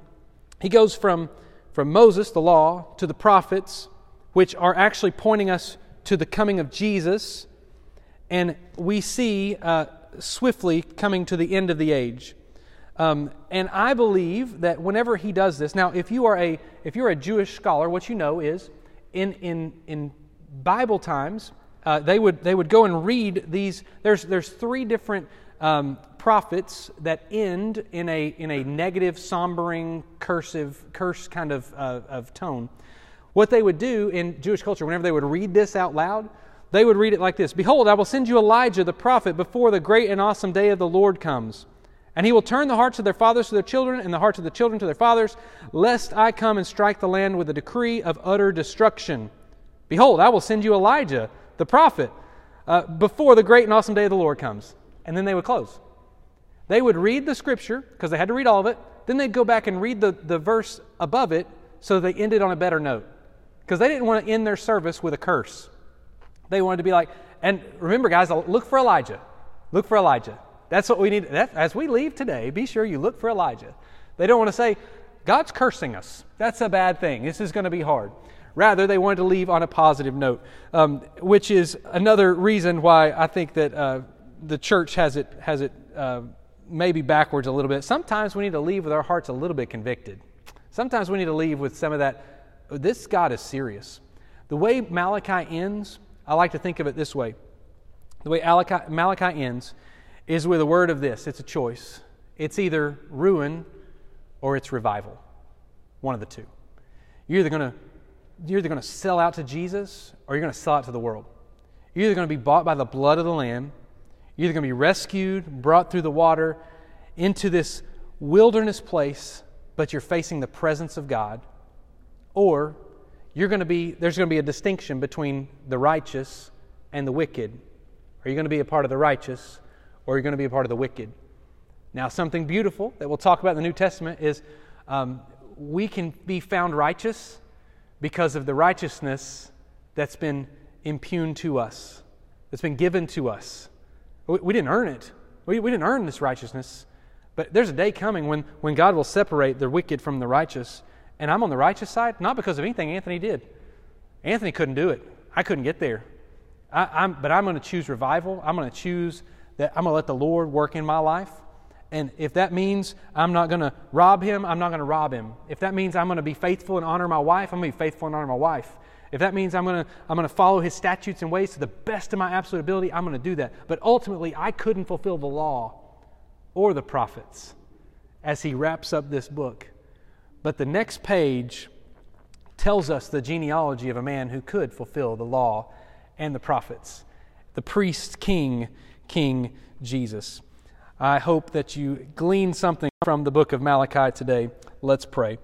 he goes from, from Moses, the law, to the prophets, which are actually pointing us to the coming of Jesus. And we see uh, swiftly coming to the end of the age. Um, and I believe that whenever he does this, now if you are a if you're a Jewish scholar, what you know is in in in Bible times uh, they would they would go and read these. There's there's three different um, prophets that end in a in a negative, sombering, cursive, curse kind of uh, of tone. What they would do in Jewish culture, whenever they would read this out loud, they would read it like this Behold, I will send you Elijah the prophet before the great and awesome day of the Lord comes. And he will turn the hearts of their fathers to their children, and the hearts of the children to their fathers, lest I come and strike the land with a decree of utter destruction. Behold, I will send you Elijah the prophet uh, before the great and awesome day of the Lord comes. And then they would close. They would read the scripture, because they had to read all of it. Then they'd go back and read the, the verse above it so they ended on a better note. Because they didn't want to end their service with a curse. They wanted to be like, and remember, guys, look for Elijah. Look for Elijah. That's what we need. That, as we leave today, be sure you look for Elijah. They don't want to say, God's cursing us. That's a bad thing. This is going to be hard. Rather, they wanted to leave on a positive note, um, which is another reason why I think that uh, the church has it, has it uh, maybe backwards a little bit. Sometimes we need to leave with our hearts a little bit convicted. Sometimes we need to leave with some of that, this God is serious. The way Malachi ends, I like to think of it this way the way Malachi ends is with a word of this it's a choice. It's either ruin or it's revival. One of the two. You're either going to you're either going to sell out to Jesus or you're going to sell out to the world. You're either going to be bought by the blood of the Lamb, you're either going to be rescued, brought through the water into this wilderness place, but you're facing the presence of God, or you're going to be, there's going to be a distinction between the righteous and the wicked. Are you going to be a part of the righteous or are you going to be a part of the wicked? Now, something beautiful that we'll talk about in the New Testament is um, we can be found righteous because of the righteousness that's been impugned to us, that's been given to us. We, didn't earn it, we, we didn't earn this righteousness. But there's a day coming when, when God will separate the wicked from the righteous and I'm on the righteous side, not because of anything Anthony did. Anthony couldn't do it. I couldn't get there. I, am but I'm going to choose revival. I'm going to choose that I'm going to let the Lord work in my life. And if that means I'm not going to rob him, I'm not going to rob him. If that means I'm going to be faithful and honor my wife, I'm going to be faithful and honor my wife. If that means I'm going to, I'm going to follow his statutes and ways to the best of my absolute ability, I'm going to do that. But ultimately, I couldn't fulfill the law or the prophets as he wraps up this book. But the next page tells us the genealogy of a man who could fulfill the law and the prophets the priest king, King Jesus. I hope that you glean something from the book of Malachi today. Let's pray.